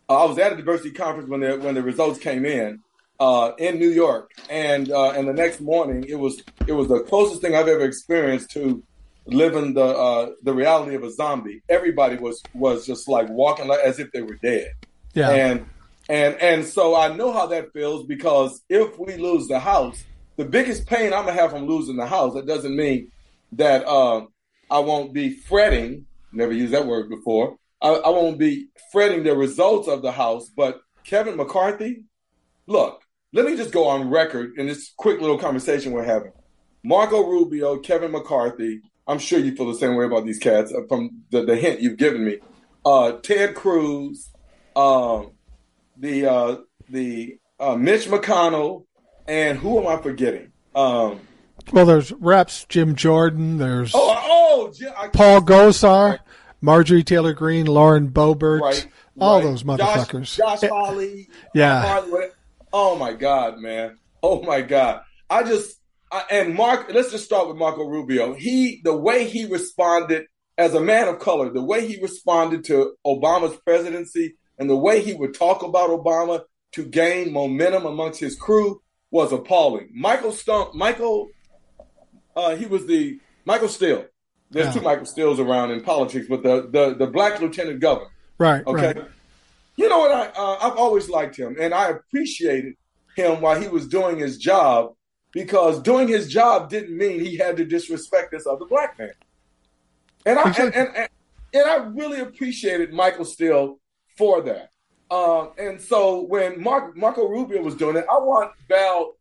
[SPEAKER 3] Uh, I was at a diversity conference when the when the results came in uh, in New York, and uh, and the next morning it was it was the closest thing I've ever experienced to living the uh, the reality of a zombie. Everybody was was just like walking like as if they were dead.
[SPEAKER 2] Yeah.
[SPEAKER 3] And and and so I know how that feels because if we lose the house, the biggest pain I'm gonna have from losing the house. That doesn't mean that uh, I won't be fretting. Never used that word before. I, I won't be fretting the results of the house. But Kevin McCarthy, look, let me just go on record in this quick little conversation we're having. Marco Rubio, Kevin McCarthy. I'm sure you feel the same way about these cats uh, from the, the hint you've given me. Uh, Ted Cruz, um, the uh, the uh, Mitch McConnell, and who am I forgetting? Um,
[SPEAKER 2] Well, there's reps, Jim Jordan, there's
[SPEAKER 3] oh, oh, I-
[SPEAKER 2] Paul Gosar, Marjorie Taylor Greene, Lauren Boebert,
[SPEAKER 3] right,
[SPEAKER 2] all
[SPEAKER 3] right.
[SPEAKER 2] those motherfuckers.
[SPEAKER 3] Josh, Josh Hawley,
[SPEAKER 2] Yeah.
[SPEAKER 3] Harley, oh my God, man. Oh my God. I just I, and Mark. Let's just start with Marco Rubio. He, the way he responded as a man of color, the way he responded to Obama's presidency, and the way he would talk about Obama to gain momentum amongst his crew was appalling. Michael Stone, Michael, uh, he was the Michael Steele. There's
[SPEAKER 2] Yeah.
[SPEAKER 3] two Michael Steels around in politics, but the the, the black lieutenant governor.
[SPEAKER 2] right,
[SPEAKER 3] Okay.
[SPEAKER 2] right.
[SPEAKER 3] You know what? I uh, I've always liked him, and I appreciated him while he was doing his job because doing his job didn't mean he had to disrespect this other black man. And I and, and, and, and I really appreciated Michael Steele for that. Um, and so when Mark, Marco Rubio was doing it, I want Val.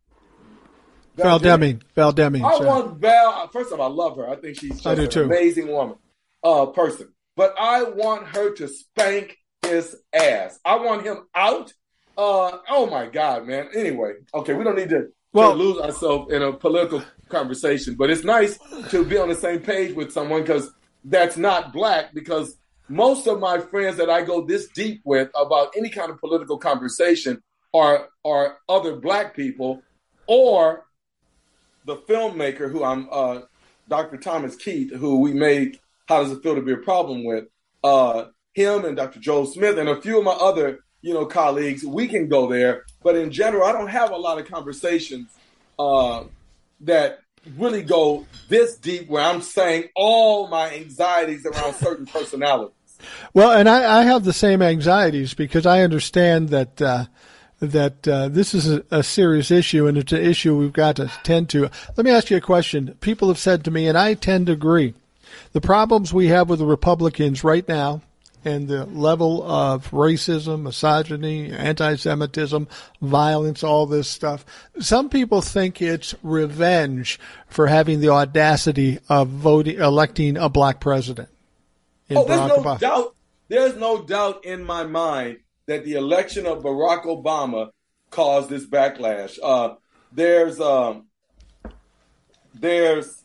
[SPEAKER 2] Val Deming, Val Deming.
[SPEAKER 3] I
[SPEAKER 2] sorry.
[SPEAKER 3] want Val. First of all, I love her. I think she's
[SPEAKER 2] I
[SPEAKER 3] just
[SPEAKER 2] do
[SPEAKER 3] an
[SPEAKER 2] too.
[SPEAKER 3] amazing woman. uh, person, but I want her to spank his ass. I want him out. Uh, oh my God, man. Anyway, okay, we don't need to, well, lose ourselves in a political conversation, but it's nice to be on the same page with someone because that's not black. Because most of my friends that I go this deep with about any kind of political conversation are are other black people or the filmmaker who I'm uh, Dr. Thomas Keith, who we made How Does It Feel to Be a Problem with, uh, him and Dr. Joel Smith and a few of my other, you know, colleagues, we can go there. But in general, I don't have a lot of conversations uh, that really go this deep where I'm saying all my anxieties around certain personalities.
[SPEAKER 2] Well, and I, I, have the same anxieties because I understand that uh, that uh, this is a, a, serious issue and it's an issue we've got to tend to. Let me ask you a question. People have said to me, and I tend to agree, the problems we have with the Republicans right now and the level of racism, misogyny, anti-Semitism, violence, all this stuff. Some people think it's revenge for having the audacity of voting, electing a black president.
[SPEAKER 3] Oh, there's no Obama. doubt. There's no doubt in my mind that the election of Barack Obama caused this backlash. Uh, there's um, there's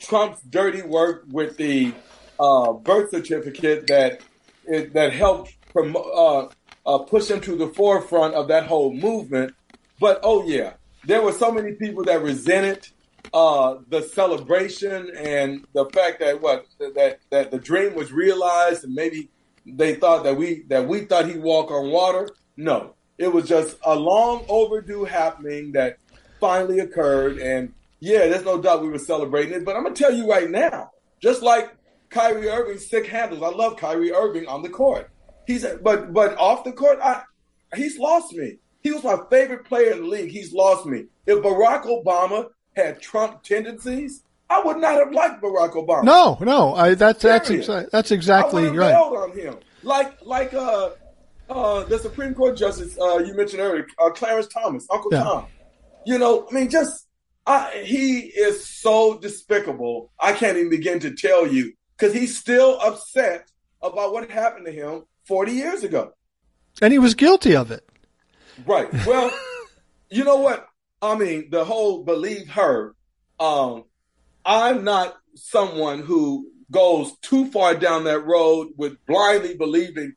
[SPEAKER 3] Trump's dirty work with the uh, birth certificate that it, that helped uh, uh, push him to the forefront of that whole movement. But oh yeah, there were so many people that resented uh, the celebration and the fact that what that that the dream was realized and maybe they thought that we that we thought he'd walk on water. No, it was just a long overdue happening that finally occurred. And yeah, there's no doubt we were celebrating it. But I'm gonna tell you right now, just like Kyrie Irving sick handles, I love Kyrie Irving on the court. He's but but off the court, I he's lost me. He was my favorite player in the league. He's lost me. If Barack Obama had Trump tendencies, I would not have liked Barack Obama.
[SPEAKER 2] No, no, I, that's that's exa- that's exactly I right.
[SPEAKER 3] on him, like like uh, uh, the Supreme Court Justice uh, you mentioned earlier, uh, Clarence Thomas, Uncle yeah. Tom. You know, I mean, just I, he is so despicable. I can't even begin to tell you because he's still upset about what happened to him 40 years ago,
[SPEAKER 2] and he was guilty of it.
[SPEAKER 3] Right. Well, you know what? I mean, the whole believe her. Um, I'm not someone who goes too far down that road with blindly believing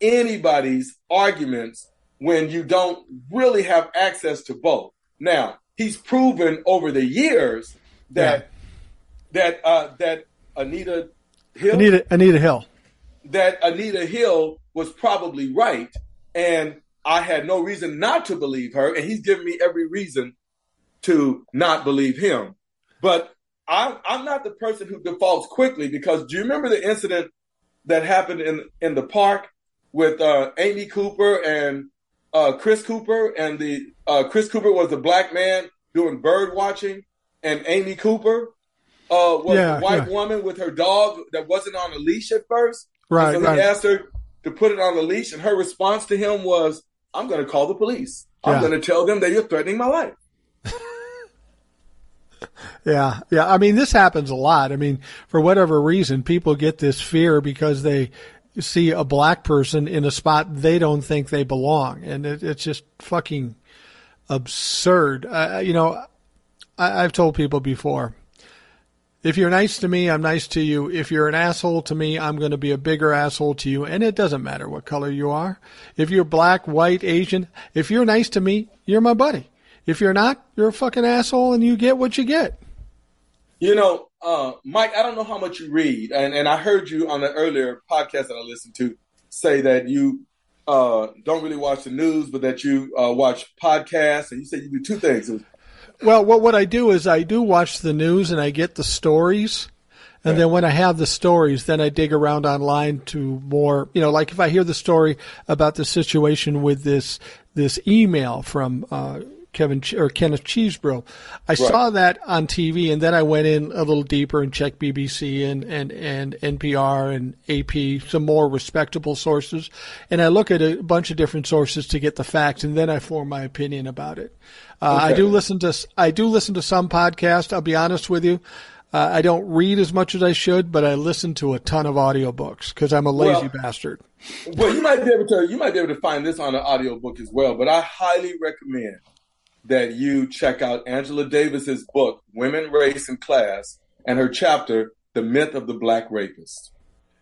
[SPEAKER 3] anybody's arguments when you don't really have access to both. Now, he's proven over the years that yeah. that uh, that Anita Hill
[SPEAKER 2] Anita Anita Hill
[SPEAKER 3] that Anita Hill was probably right and I had no reason not to believe her and he's given me every reason to not believe him. But I'm I'm not the person who defaults quickly because do you remember the incident that happened in in the park with uh, Amy Cooper and uh, Chris Cooper and the uh, Chris Cooper was a black man doing bird watching and Amy Cooper uh, was yeah, a white yeah. woman with her dog that wasn't on a leash at first.
[SPEAKER 2] Right.
[SPEAKER 3] And
[SPEAKER 2] so he
[SPEAKER 3] right. asked her to put it on a leash, and her response to him was, "I'm going to call the police. I'm yeah. going to tell them that you're threatening my life."
[SPEAKER 2] Yeah, yeah. I mean, this happens a lot. I mean, for whatever reason, people get this fear because they see a black person in a spot they don't think they belong, and it, it's just fucking absurd. Uh, you know, I, I've told people before. If you're nice to me, I'm nice to you. If you're an asshole to me, I'm going to be a bigger asshole to you. And it doesn't matter what color you are. If you're black, white, Asian, if you're nice to me, you're my buddy. If you're not, you're a fucking asshole and you get what you get.
[SPEAKER 3] You know, uh, Mike, I don't know how much you read, and, and I heard you on the earlier podcast that I listened to say that you uh, don't really watch the news, but that you uh, watch podcasts, and you said you do two things.
[SPEAKER 2] Well, what what I do is I do watch the news and I get the stories, and right. then when I have the stories, then I dig around online to more, you know, like if I hear the story about the situation with this this email from uh, Kevin or Kenneth Chesebro. I right. saw that on TV, and then I went in a little deeper and checked BBC and, and, and NPR and AP, some more respectable sources, and I look at a bunch of different sources to get the facts, and then I form my opinion about it. Uh, okay. I do listen to I do listen to some podcasts. I'll be honest with you. Uh, I don't read as much as I should, but I listen to a ton of audiobooks because I'm a lazy well, bastard.
[SPEAKER 3] Well, you might be able to you might be able to find this on an audiobook as well, but I highly recommend that you check out Angela Davis's book, Women, Race, and Class, and her chapter, The Myth of the Black Rapist.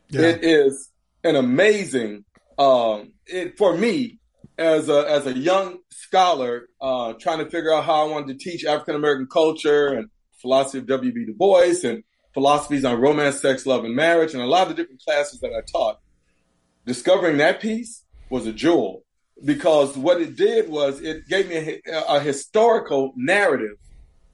[SPEAKER 3] Yeah. It is an amazing um, it for me as a as a young scholar uh, trying to figure out how I wanted to teach African American culture and philosophy of W.B. Du Bois and philosophies on romance, sex, love, and marriage, and a lot of the different classes that I taught. Discovering that piece was a jewel because what it did was it gave me a, a historical narrative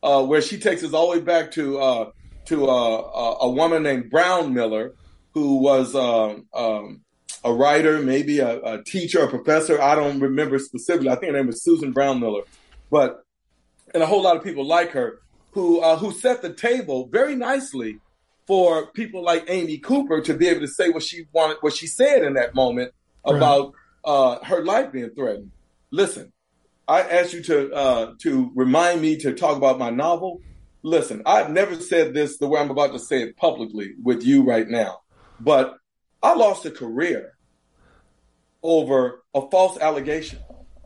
[SPEAKER 3] uh, where she takes us all the way back to uh, to uh, a woman named Brownmiller, who was um, um, a writer, maybe a, a, teacher, a professor. I don't remember specifically. I think her name was Susan Brownmiller, but and a whole lot of people like her who uh, who set the table very nicely for people like Amy Cooper to be able to say what she wanted, what she said in that moment about. Uh, her life being threatened. Listen, I asked you to uh, to remind me to talk about my novel. Listen, I've never said this the way I'm about to say it publicly with you right now, but I lost a career over a false allegation.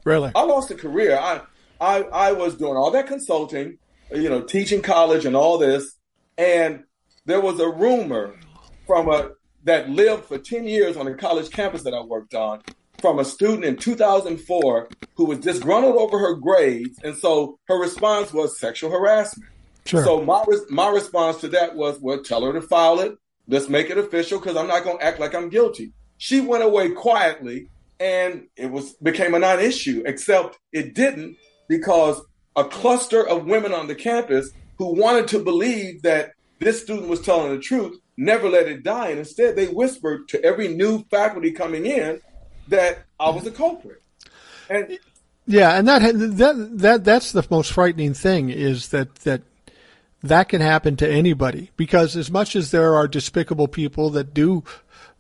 [SPEAKER 2] Really?
[SPEAKER 3] I lost a career. I I I was doing all that consulting, you know, teaching college and all this, and there was a rumor from a that lived for 10 years on the college campus that I worked on from a student in 2004 who was disgruntled over her grades and so her response was sexual harassment. Sure. So my my response to that was, well, tell her to file it Let's make it official because I'm not going to act like I'm guilty. She went away quietly and it was became a non-issue, except it didn't because a cluster of women on the campus who wanted to believe that this student was telling the truth never let it die. And instead they whispered to every new faculty coming in that I was a culprit.
[SPEAKER 2] And yeah, and that that that that's the most frightening thing is that that that can happen to anybody because as much as there are despicable people that do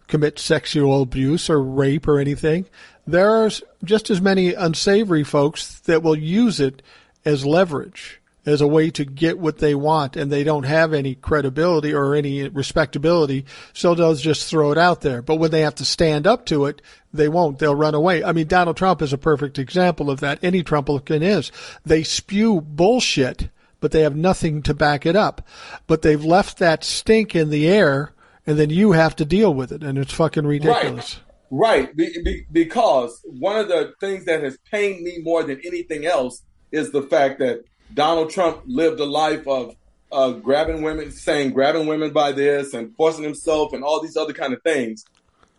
[SPEAKER 2] commit sexual abuse or rape or anything, there are just as many unsavory folks that will use it as leverage, as a way to get what they want, and they don't have any credibility or any respectability, so they'll just throw it out there. But when they have to stand up to it, they won't. They'll run away. I mean, Donald Trump is a perfect example of that. Any Trumplican is. They spew bullshit but they have nothing to back it up. But they've left that stink in the air, and then you have to deal with it, and it's fucking ridiculous.
[SPEAKER 3] Right, right. Be, be, because one of the things that has pained me more than anything else is the fact that Donald Trump lived a life of uh, grabbing women, saying grabbing women by this and forcing himself and all these other kind of things.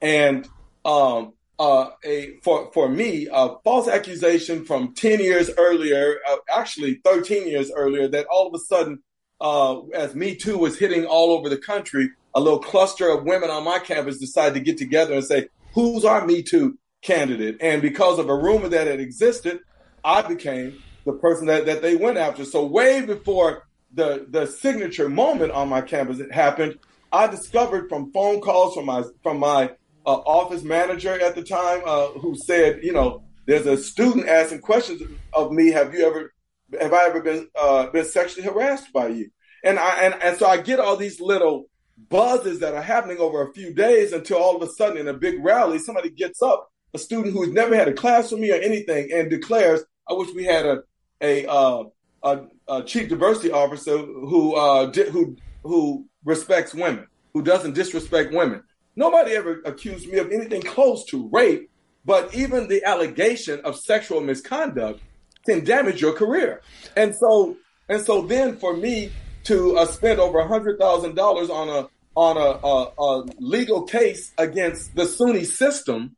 [SPEAKER 3] And um, uh, a for for me a false accusation from ten years earlier, uh, actually thirteen years earlier, that all of a sudden, uh, as Me Too was hitting all over the country, a little cluster of women on my campus decided to get together and say, "Who's our Me Too candidate?" And because of a rumor that had existed, I became the person that, that they went after. So way before the the signature moment on my campus it happened, I discovered from phone calls from my from my uh, office manager at the time uh, who said, you know, there's a student asking questions of me. Have you ever, have I ever been uh, been sexually harassed by you? And I and, and so I get all these little buzzes that are happening over a few days until all of a sudden in a big rally, somebody gets up, a student who's never had a class with me or anything, and declares, "I wish we had a a, uh, a, a chief diversity officer who uh, di- who who respects women, who doesn't disrespect women." Nobody ever accused me of anything close to rape, but even the allegation of sexual misconduct can damage your career. And so, and so then for me to uh, spend over a hundred thousand dollars on a on a, a, a, legal case against the SUNY system,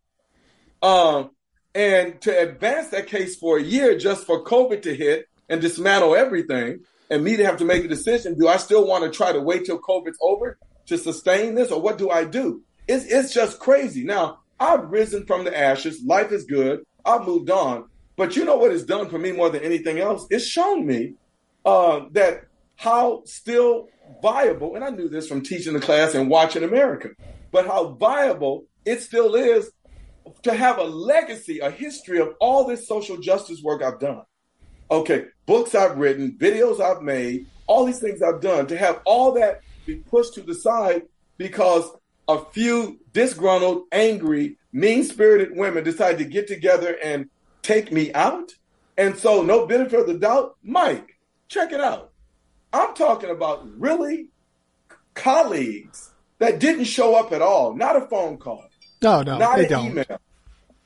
[SPEAKER 3] um, and to advance that case for a year just for COVID to hit and dismantle everything, and me to have to make a decision: Do I still want to try to wait till COVID's over to sustain this, or what do I do? It's, it's just crazy. Now, I've risen from the ashes. Life is good. I've moved on. But you know what it's done for me more than anything else? It's shown me uh, that how still viable, and I knew this from teaching the class and watching America, but how viable it still is to have a legacy, a history of all this social justice work I've done. Okay, books I've written, videos I've made, all these things I've done, to have all that be pushed to the side because a few disgruntled, angry, mean spirited women decide to get together and take me out. And so, no benefit of the doubt, Mike, check it out. I'm talking about really colleagues that didn't show up at all, not a phone call.
[SPEAKER 2] No, no,
[SPEAKER 3] not
[SPEAKER 2] they don't.
[SPEAKER 3] email.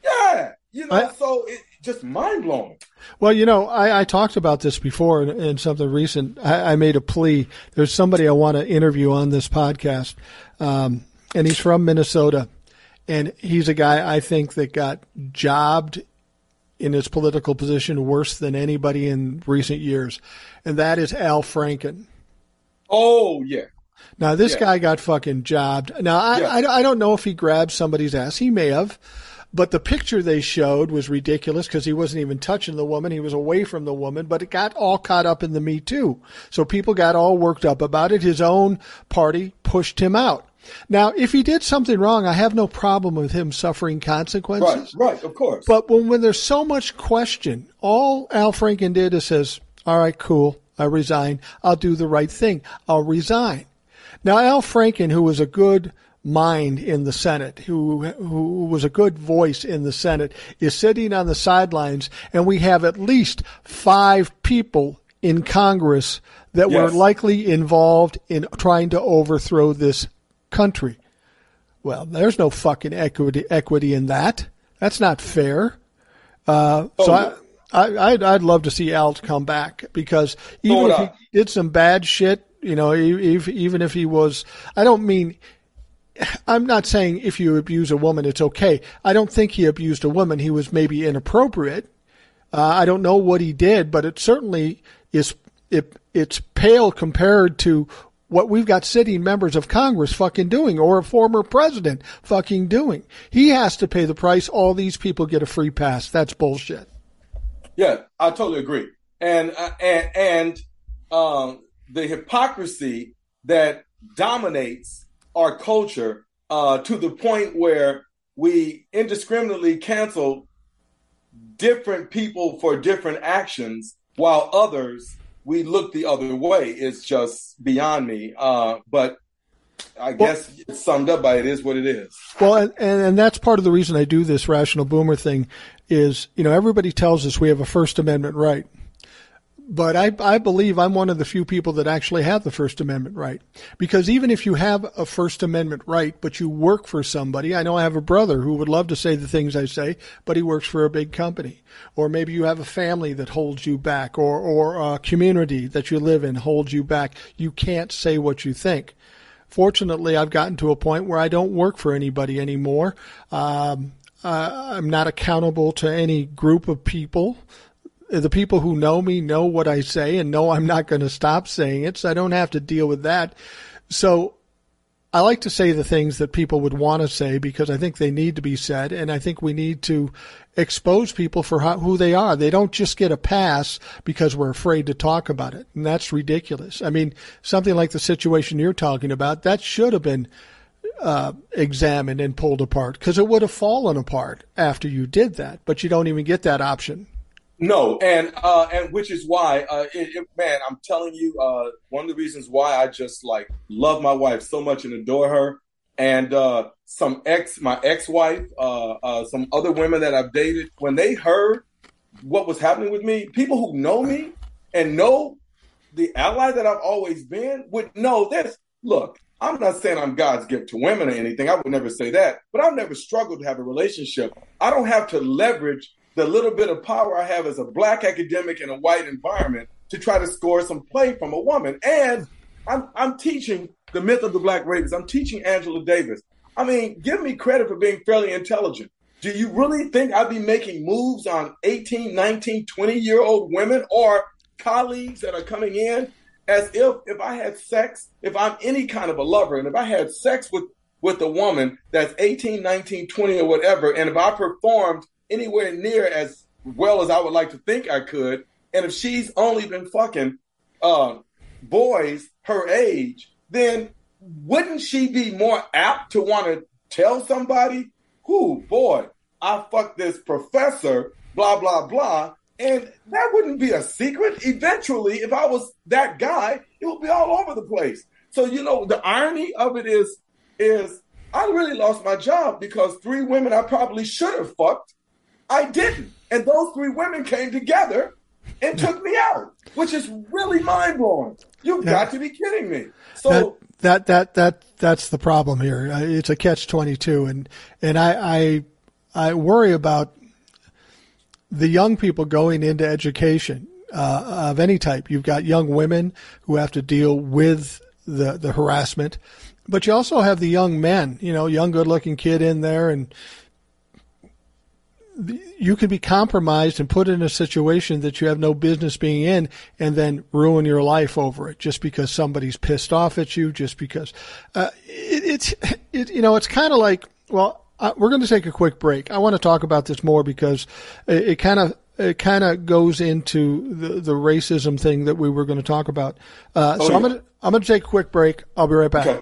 [SPEAKER 3] Yeah, you know,
[SPEAKER 2] I-
[SPEAKER 3] so it just mind blowing.
[SPEAKER 2] Well, you know, I, I talked about this before in, in something recent. I, I made a plea. There's somebody I want to interview on this podcast, um, and he's from Minnesota, and he's a guy I think that got jobbed in his political position worse than anybody in recent years, and that is Al Franken.
[SPEAKER 3] Oh yeah,
[SPEAKER 2] Now this
[SPEAKER 3] Yeah.
[SPEAKER 2] guy got fucking jobbed. Now I,
[SPEAKER 3] Yeah.
[SPEAKER 2] I I don't know if he grabbed somebody's ass. He may have, but the picture they showed was ridiculous because he wasn't even touching the woman. He was away from the woman, but it got all caught up in the Me Too. So people got all worked up about it. His own party pushed him out. Now, if he did something wrong, I have no problem with him suffering consequences.
[SPEAKER 3] right, right, of course.
[SPEAKER 2] But when, when there's so much question, all Al Franken did is says, all right, cool. I resign. I'll do the right thing. I'll resign. Now, Al Franken, who was a good mind in the Senate, who, who was a good voice in the Senate, is sitting on the sidelines and we have at least five people in Congress that were likely involved in trying to overthrow this country. Well, there's no fucking equity equity in that. That's not fair. Uh, so I, I, I'd, I'd love to see Al come back because even if he did some bad shit, you know, if, even if he was, I don't mean, I'm not saying if you abuse a woman, it's okay. I don't think he abused a woman. He was maybe inappropriate. Uh, I don't know what he did, but it certainly is. It, it's pale compared to what we've got sitting members of Congress fucking doing, or a former president fucking doing. He has to pay the price. All these people get a free pass. That's bullshit.
[SPEAKER 3] Yeah, I totally agree. And uh, and and um, the hypocrisy that dominates our culture uh, to the point where we indiscriminately cancel different people for different actions, while others we look the other way is just beyond me. Uh, but I guess it's summed up by it is what it is.
[SPEAKER 2] Well, and, and, and that's part of the reason I do this rational boomer thing is, you know, everybody tells us we have a First Amendment right. But I, I believe I'm one of the few people that actually have the First Amendment right. Because even if you have a First Amendment right, but you work for somebody, I know I have a brother who would love to say the things I say, but he works for a big company. Or maybe you have a family that holds you back, or, or a community that you live in holds you back. You can't say what you think. Fortunately, I've gotten to a point where I don't work for anybody anymore. Um, uh, I'm not accountable to any group of people. The people who know me know what I say and know I'm not going to stop saying it, so I don't have to deal with that. So I like to say the things that people would want to say because I think they need to be said, and I think we need to expose people for how, who they are. They don't just get a pass because we're afraid to talk about it, and that's ridiculous. I mean, something like the situation you're talking about, that should have been uh, examined and pulled apart because it would have fallen apart after you did that, but you don't even get that option.
[SPEAKER 3] No, and uh, and which is why, uh, it, it, man, I'm telling you, uh, one of the reasons why I just like love my wife so much and adore her, and uh, some ex, my ex-wife, uh, uh, some other women that I've dated, when they heard what was happening with me, people who know me and know the ally that I've always been would know this. Look, I'm not saying I'm God's gift to women or anything. I would never say that, but I've never struggled to have a relationship. I don't have to leverage the little bit of power I have as a black academic in a white environment to try to score some play from a woman. And I'm, I'm teaching the myth of the black rapist. I'm teaching Angela Davis. I mean, give me credit for being fairly intelligent. Do you really think I'd be making moves on 18, 19, 20 year old women or colleagues that are coming in as if if I had sex, if I'm any kind of a lover, and if I had sex with with a woman that's 18, 19, 20 or whatever, and if I performed anywhere near as well as I would like to think I could, and if she's only been fucking uh, boys her age, then wouldn't she be more apt to want to tell somebody, who, boy, I fucked this professor, blah, blah, blah. And that wouldn't be a secret. Eventually, if I was that guy, it would be all over the place. So you know, the irony of it is, is I really lost my job because three women I probably should have fucked, I didn't, and those three women came together and took me out, which is really mind blowing. You've yeah. got to be kidding me.
[SPEAKER 2] So that that that, that that's the problem here. Uh, it's a catch twenty two, and and I, I I worry about the young people going into education uh, of any type. You've got young women who have to deal with the the harassment, but you also have the young men. You know, young, good-looking kid in there, and you can be compromised and put in a situation that you have no business being in, and then ruin your life over it just because somebody's pissed off at you. Just because uh, it, it's it, you know, it's kind of like well. Uh, we're going to take a quick break. I want to talk about this more because it kind of it kind of goes into the, the racism thing that we were going to talk about. Uh, oh, so yeah. I'm going to I'm going to take a quick break. I'll be right back. Okay.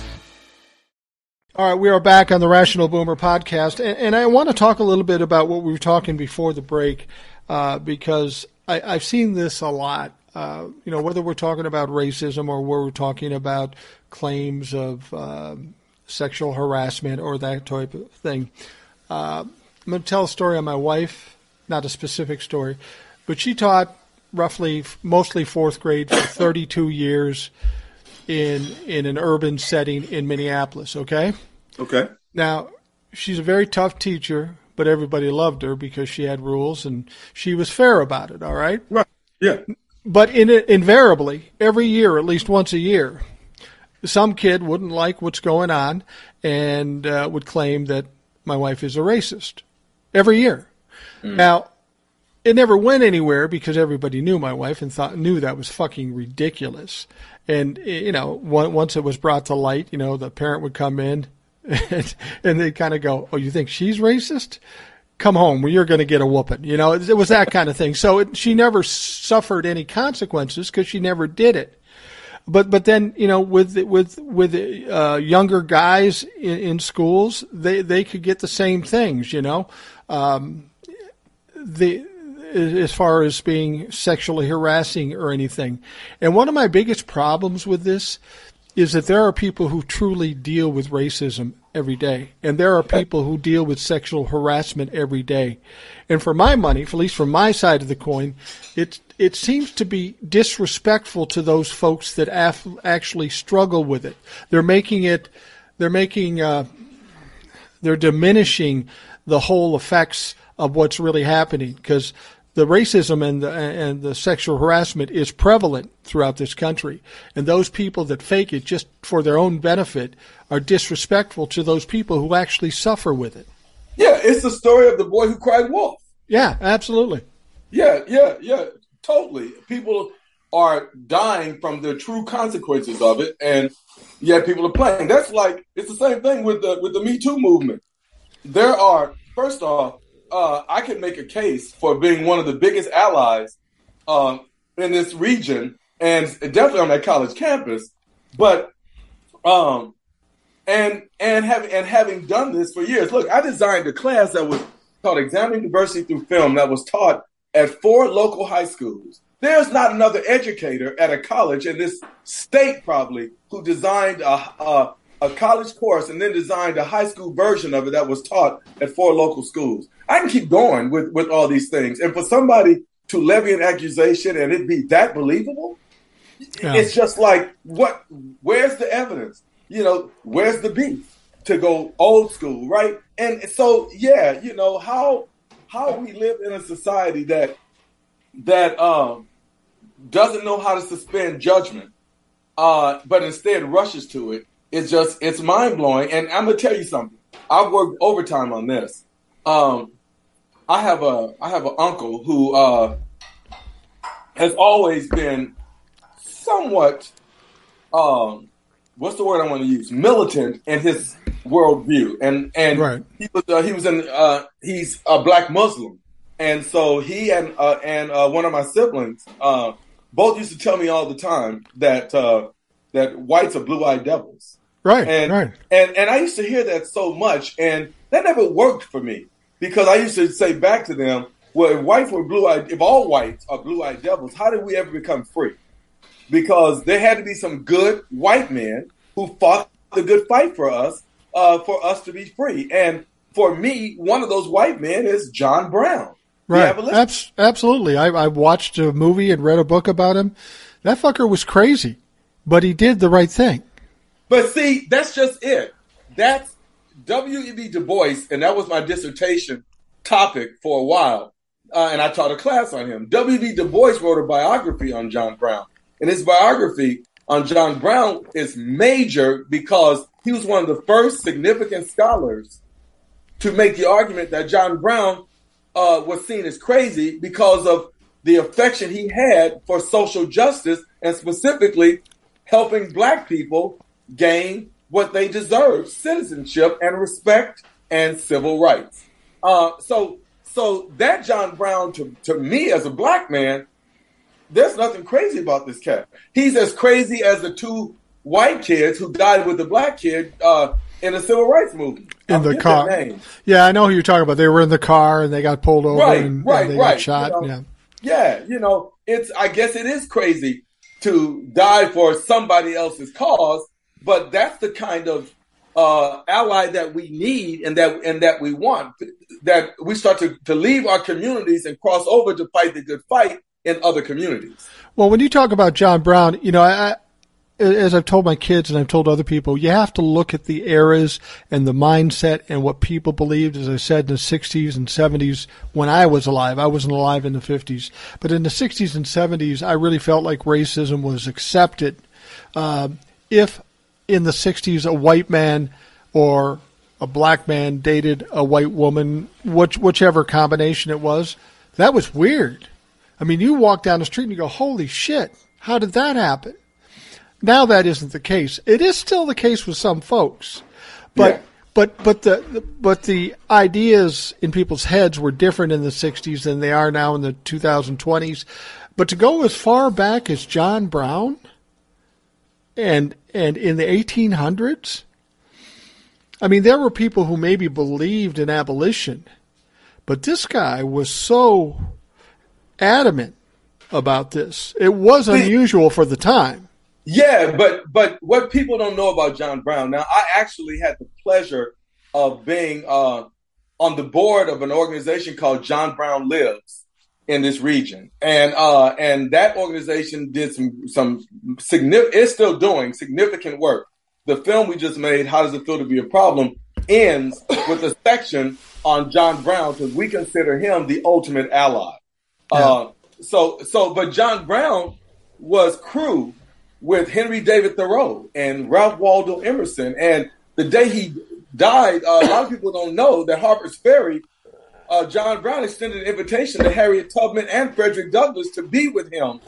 [SPEAKER 2] All right, we are back on the Rational Boomer podcast, and, and I want to talk a little bit about what we were talking before the break, uh, because I, have seen this a lot. Uh, you know, whether we're talking about racism or we're talking about claims of um, sexual harassment or that type of thing. Uh, I'm going to tell a story on my wife, not a specific story, but she taught roughly, mostly fourth grade for 32 years in in an urban setting in Minneapolis. Okay.
[SPEAKER 3] Okay.
[SPEAKER 2] Now she's a very tough teacher, but everybody loved her because she had rules and she was fair about it. All right.
[SPEAKER 3] Right. Yeah.
[SPEAKER 2] But in invariably, every year, at least once a year, some kid wouldn't like what's going on and uh, would claim that my wife is a racist. Every year. Mm. Now, it never went anywhere because everybody knew my wife and thought knew that was fucking ridiculous. And you know, once it was brought to light, you know, the parent would come in and, and they kind of go, "Oh, you think she's racist? Come home, you're going to get a whooping." You know, it, it was that kind of thing. So it, she never suffered any consequences because she never did it. But but then you know with with with uh, younger guys in, in schools, they they could get the same things. You know, um, the as far as being sexually harassing or anything. And one of my biggest problems with this is that there are people who truly deal with racism every day, and there are people who deal with sexual harassment every day. And for my money, at least from my side of the coin, it it seems to be disrespectful to those folks that af- actually struggle with it. They're making it, they're making, uh, they're diminishing the whole effects of what's really happening because the racism and the, and the sexual harassment is prevalent throughout this country. And those people that fake it just for their own benefit are disrespectful to those people who actually suffer with it.
[SPEAKER 3] Yeah, it's the story of the boy who cried wolf.
[SPEAKER 2] Yeah, absolutely.
[SPEAKER 3] Yeah, yeah, yeah, totally. People are dying from the true consequences of it, and yet people are playing. That's like it's the same thing with the with the Me Too movement. There are first off, uh, I can make a case for being one of the biggest allies um, in this region, and definitely on that college campus. But um, and and having and having done this for years, look, I designed a class that was called Examining Diversity Through Film that was taught at four local high schools. There's not another educator at a college in this state probably who designed a, a, a college course and then designed a high school version of it that was taught at four local schools. I can keep going with, with all these things. And for somebody to levy an accusation and it be that believable, yeah. it's just like, what, where's the evidence? You know, where's the beef to go old school, right? And so, yeah, you know, how, how we live in a society that, that, um, doesn't know how to suspend judgment, uh, but instead rushes to it it's just it's mind blowing. And I'm gonna tell you something. I've worked overtime on this. Um, I have a I have an uncle who uh, has always been somewhat um, what's the word I want to use? Militant in his worldview, and and
[SPEAKER 2] Right.
[SPEAKER 3] he was uh, he was in uh, he's a black Muslim, and so he and uh, and uh, one of my siblings uh, both used to tell me all the time that uh, that whites are blue eyed devils.
[SPEAKER 2] Right.
[SPEAKER 3] And,
[SPEAKER 2] right.
[SPEAKER 3] and and I used to hear that so much, and that never worked for me because I used to say back to them, "Well, if whites were blue eyed, if all whites are blue eyed devils, how did we ever become free?" Because there had to be some good white men who fought the good fight for us, uh, for us to be free. And for me, one of those white men is John Brown,
[SPEAKER 2] Right. Abs- absolutely. I, I watched a movie and read a book about him. That fucker was crazy, but he did the right thing.
[SPEAKER 3] But see, that's just it. That's W.E.B. Du Bois, and that was my dissertation topic for a while. Uh, and I taught a class on him. W.E.B. Du Bois wrote a biography on John Brown. And his biography on John Brown is major because he was one of the first significant scholars to make the argument that John Brown uh, was seen as crazy because of the affection he had for social justice and specifically helping black people gain what they deserve citizenship and respect and civil rights. Uh, so, so that John Brown to, to me as a black man, there's nothing crazy about this cat. He's as crazy as the two white kids who died with the black kid uh, in the civil rights movement. I
[SPEAKER 2] In the car. Yeah, I know who you're talking about. They were in the car and they got pulled over
[SPEAKER 3] Right,
[SPEAKER 2] and,
[SPEAKER 3] right,
[SPEAKER 2] and they
[SPEAKER 3] right.
[SPEAKER 2] got shot.
[SPEAKER 3] You know,
[SPEAKER 2] yeah.
[SPEAKER 3] Yeah, you know, it's I guess it is crazy to die for somebody else's cause, but that's the kind of uh, ally that we need and that and that we want. That we start to, to leave our communities and cross over to fight the good fight in other communities.
[SPEAKER 2] Well, when you talk about John Brown, you know, I, as I've told my kids and I've told other people, you have to look at the eras and the mindset and what people believed, as I said, in the 60s and 70s when I was alive. I wasn't alive in the 50s. But in the 60s and 70s, I really felt like racism was accepted. Um, if in the 60s a white man or a black man dated a white woman, which, whichever combination it was, that was weird. I mean, you walk down the street and you go, holy shit, how did that happen? Now that isn't the case. It is still the case with some folks, but
[SPEAKER 3] Yeah.
[SPEAKER 2] but but the, the but the ideas in people's heads were different in the '60s than they are now in the 2020s. But to go as far back as John Brown, and and in the 1800s, I mean, there were people who maybe believed in abolition, but this guy was so adamant about this. It was unusual for the time.
[SPEAKER 3] Yeah, but but what people don't know about John Brown now, I actually had the pleasure of being uh, on the board of an organization called John Brown Lives in this region, and uh, and that organization did some some significant. It's still doing significant work. The film we just made, "How Does It Feel to Be a Problem," ends with a section on John Brown because we consider him the ultimate ally. Uh, so so, but John Brown was crew with Henry David Thoreau and Ralph Waldo Emerson. And the day he died, uh, a lot of people don't know that Harper's Ferry, uh, John Brown extended an invitation to Harriet Tubman and Frederick Douglass to be with him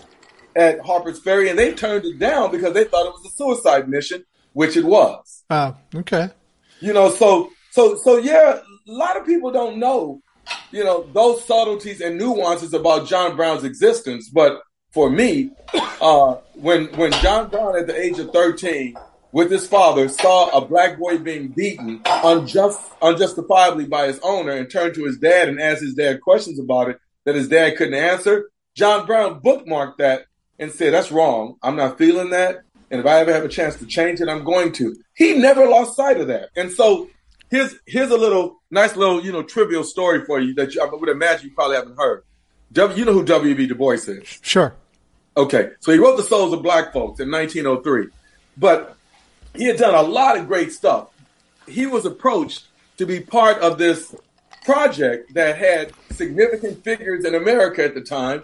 [SPEAKER 3] at Harper's Ferry, and they turned it down because they thought it was a suicide mission, which it was.
[SPEAKER 2] Oh, okay.
[SPEAKER 3] You know, so so so yeah, a lot of people don't know, you know, those subtleties and nuances about John Brown's existence. But for me, uh, when when John Brown at the age of thirteen with his father saw a black boy being beaten unjust unjustifiably by his owner and turned to his dad and asked his dad questions about it that his dad couldn't answer, John Brown bookmarked that and said, That's wrong. I'm not feeling that. And if I ever have a chance to change it, I'm going to. He never lost sight of that. And so here's here's a little nice little, you know, trivial story for you that you, I would imagine you probably haven't heard. W, you know who W.B. Du Bois is?
[SPEAKER 2] Sure.
[SPEAKER 3] Okay, so he wrote The Souls of Black Folks in 1903, but he had done a lot of great stuff. He was approached to be part of this project that had significant figures in America at the time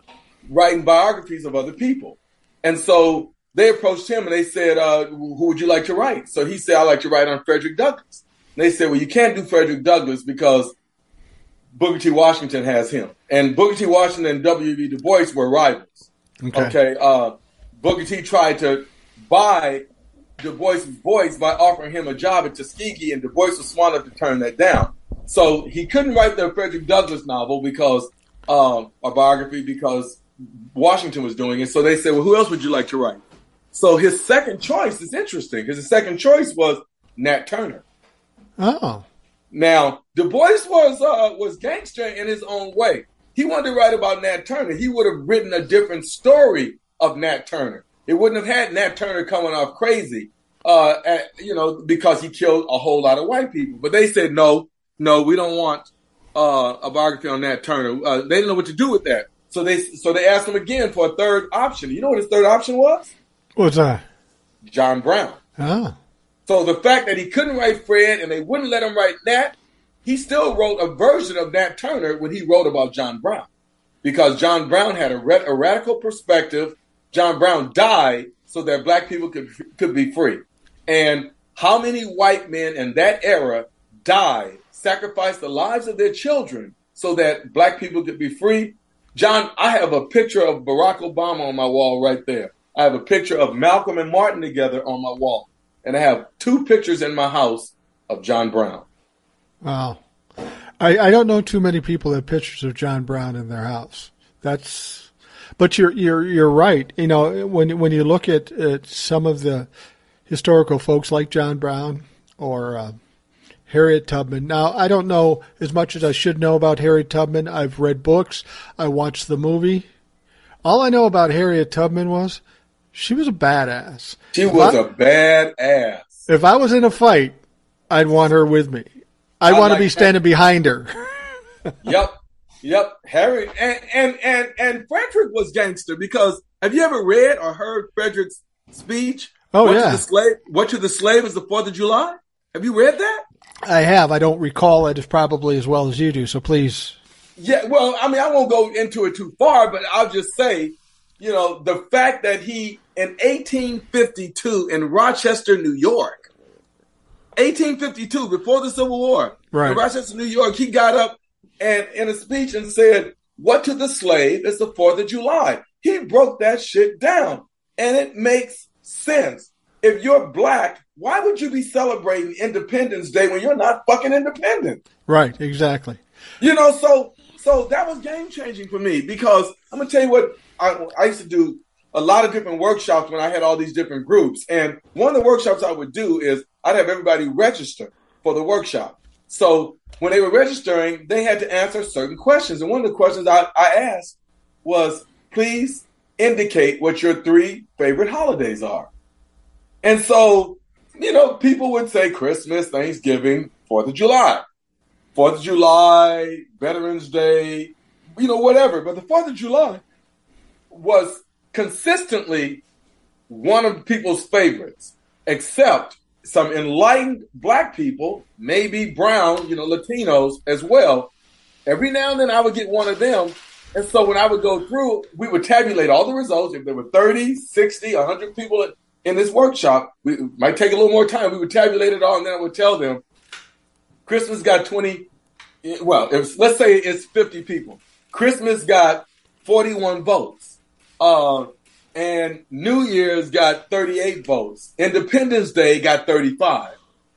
[SPEAKER 3] writing biographies of other people. And so they approached him and they said, uh, Who would you like to write? So he said, I'd like to write on Frederick Douglass. And they said, Well, you can't do Frederick Douglass because Booker T. Washington has him. And Booker T. Washington and W.B. Du Bois were rivals.
[SPEAKER 2] Okay.
[SPEAKER 3] Okay. Uh, Booker T tried to buy Du Bois' voice by offering him a job at Tuskegee, and Du Bois was smart enough to turn that down. So he couldn't write the Frederick Douglass novel because um, a biography because Washington was doing it. So they said, "Well, who else would you like to write?" So his second choice is interesting because his second choice was Nat Turner.
[SPEAKER 2] Oh,
[SPEAKER 3] Now, Du Bois was uh, was gangster in his own way. He wanted to write about Nat Turner. He would have written a different story of Nat Turner. It wouldn't have had Nat Turner coming off crazy, uh, at, you know, because he killed a whole lot of white people. But they said no, no, we don't want uh, a biography on Nat Turner. Uh, they didn't know what to do with that, so they so they asked him again for a third option. You know what his third option was?
[SPEAKER 2] what's that?
[SPEAKER 3] John Brown.
[SPEAKER 2] Oh,
[SPEAKER 3] So the fact that he couldn't write Fred and they wouldn't let him write Nat, he still wrote a version of Nat Turner when he wrote about John Brown. Because John Brown had a, ra- a radical perspective. John Brown died so that black people could could be free. And how many white men in that era died, sacrificed the lives of their children so that black people could be free? John, I have a picture of Barack Obama on my wall right there. I have a picture of Malcolm and Martin together on my wall. And I have two pictures in my house of John Brown.
[SPEAKER 2] wow. I, I don't know too many people that have pictures of John Brown in their house. That's, but you're you're you're right. You know, when when you look at, at some of the historical folks like John Brown or uh, Harriet Tubman. Now, I don't know as much as I should know about Harriet Tubman. I've read books. I watched the movie. All I know about Harriet Tubman was she was a badass.
[SPEAKER 3] She was a badass.
[SPEAKER 2] If I was in a fight, I'd want her with me. I'd
[SPEAKER 3] I
[SPEAKER 2] want to
[SPEAKER 3] like
[SPEAKER 2] be
[SPEAKER 3] that.
[SPEAKER 2] standing behind her.
[SPEAKER 3] yep. Yep. Harry and, and and and Frederick was gangster because have you ever read or heard Frederick's speech?
[SPEAKER 2] Oh,
[SPEAKER 3] what
[SPEAKER 2] yeah.
[SPEAKER 3] The slave, what to the slave is the Fourth of July? Have you read that?
[SPEAKER 2] I have. I don't recall it as probably as well as you do. So please.
[SPEAKER 3] Yeah, well, I mean, I won't go into it too far, but I'll just say, you know, the fact that he in 1852 in Rochester, New York, 1852 before the Civil War,
[SPEAKER 2] Right.
[SPEAKER 3] in Rochester, New York, he got up and in a speech and said, "What to the slave is the Fourth of July." He broke that shit down, and it makes sense. If you're black, why would you be celebrating Independence Day when you're not fucking independent?
[SPEAKER 2] Right. Exactly.
[SPEAKER 3] You know, so so that was game changing for me because I'm gonna tell you what I, I used to do a lot of different workshops when I had all these different groups, and one of the workshops I would do is I'd have everybody register for the workshop. So when they were registering, they had to answer certain questions, and one of the questions I, I asked was, "Please indicate what your three favorite holidays are." And so, you know, people would say Christmas, Thanksgiving, Fourth of July. Fourth of July, Veterans Day, you know, whatever. But the Fourth of July was consistently one of people's favorites, except some enlightened black people, maybe brown, you know, Latinos as well. Every now and then I would get one of them. And so when I would go through, we would tabulate all the results. If there were 30, 60, 100 people in- this workshop, we might take a little more time. We would tabulate it all, and then I would tell them, Christmas got 20, well, let's say it's 50 people. Christmas got 41 votes. Uh, and New Year's got 38 votes. Independence Day got 35.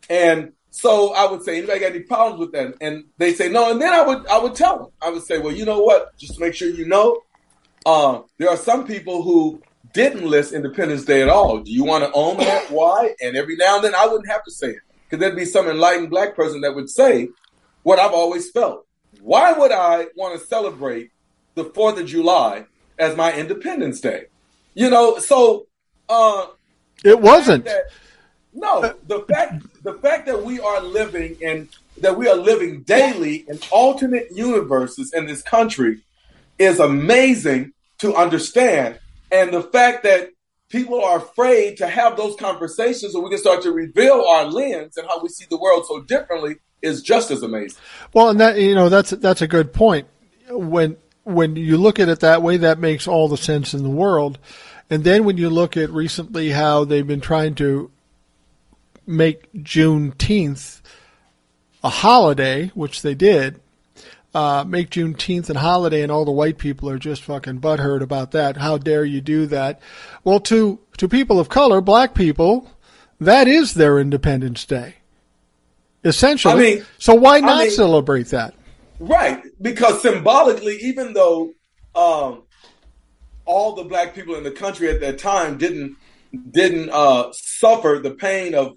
[SPEAKER 3] And so I would say, anybody got any problems with that? And they say no. And then I would I would tell them. I would say, well, you know what? Just to make sure you know, uh, there are some people who didn't list Independence Day at all. Do you want to own that? Why? And every now and then I wouldn't have to say it because there'd be some enlightened black person that would say what I've always felt. Why would I want to celebrate the Fourth of July as my Independence Day? You know, so uh,
[SPEAKER 2] It wasn't.
[SPEAKER 3] that no the fact the fact that we are living and that we are living daily in alternate universes in this country is amazing to understand and the fact that people are afraid to have those conversations so we can start to reveal our lens and how we see the world so differently is just as amazing
[SPEAKER 2] Well, and that you know that's that's a good point. When when you look at it that way, that makes all the sense in the world. And then when you look at recently how they've been trying to make Juneteenth a holiday, which they did, uh, make Juneteenth a holiday, and all the white people are just fucking butthurt about that. How dare you do that? Well, to to people of color, black people, that is their Independence Day. Essentially.
[SPEAKER 3] I mean-
[SPEAKER 2] so why
[SPEAKER 3] I
[SPEAKER 2] not
[SPEAKER 3] mean-
[SPEAKER 2] celebrate that?
[SPEAKER 3] Right, because symbolically, even though um, all the black people in the country at that time didn't didn't uh, suffer the pain of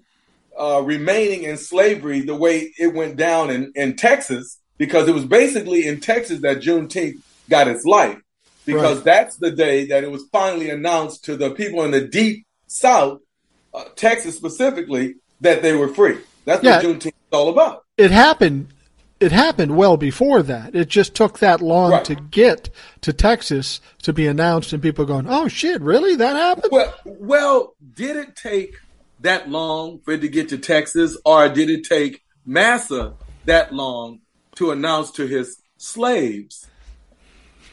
[SPEAKER 3] uh, remaining in slavery the way it went down in, in Texas, because it was basically in Texas that Juneteenth got its life, because
[SPEAKER 2] Right.
[SPEAKER 3] that's the day that it was finally announced to the people in the deep South, uh, Texas specifically, that they were free. That's
[SPEAKER 2] Yeah.
[SPEAKER 3] what Juneteenth is all about.
[SPEAKER 2] It happened it happened well before that. It just took that long
[SPEAKER 3] Right.
[SPEAKER 2] to get to Texas to be announced and people going, "Oh shit, really? That happened?"
[SPEAKER 3] Well, well, did it take that long for it to get to Texas, or did it take Massa that long to announce to his slaves?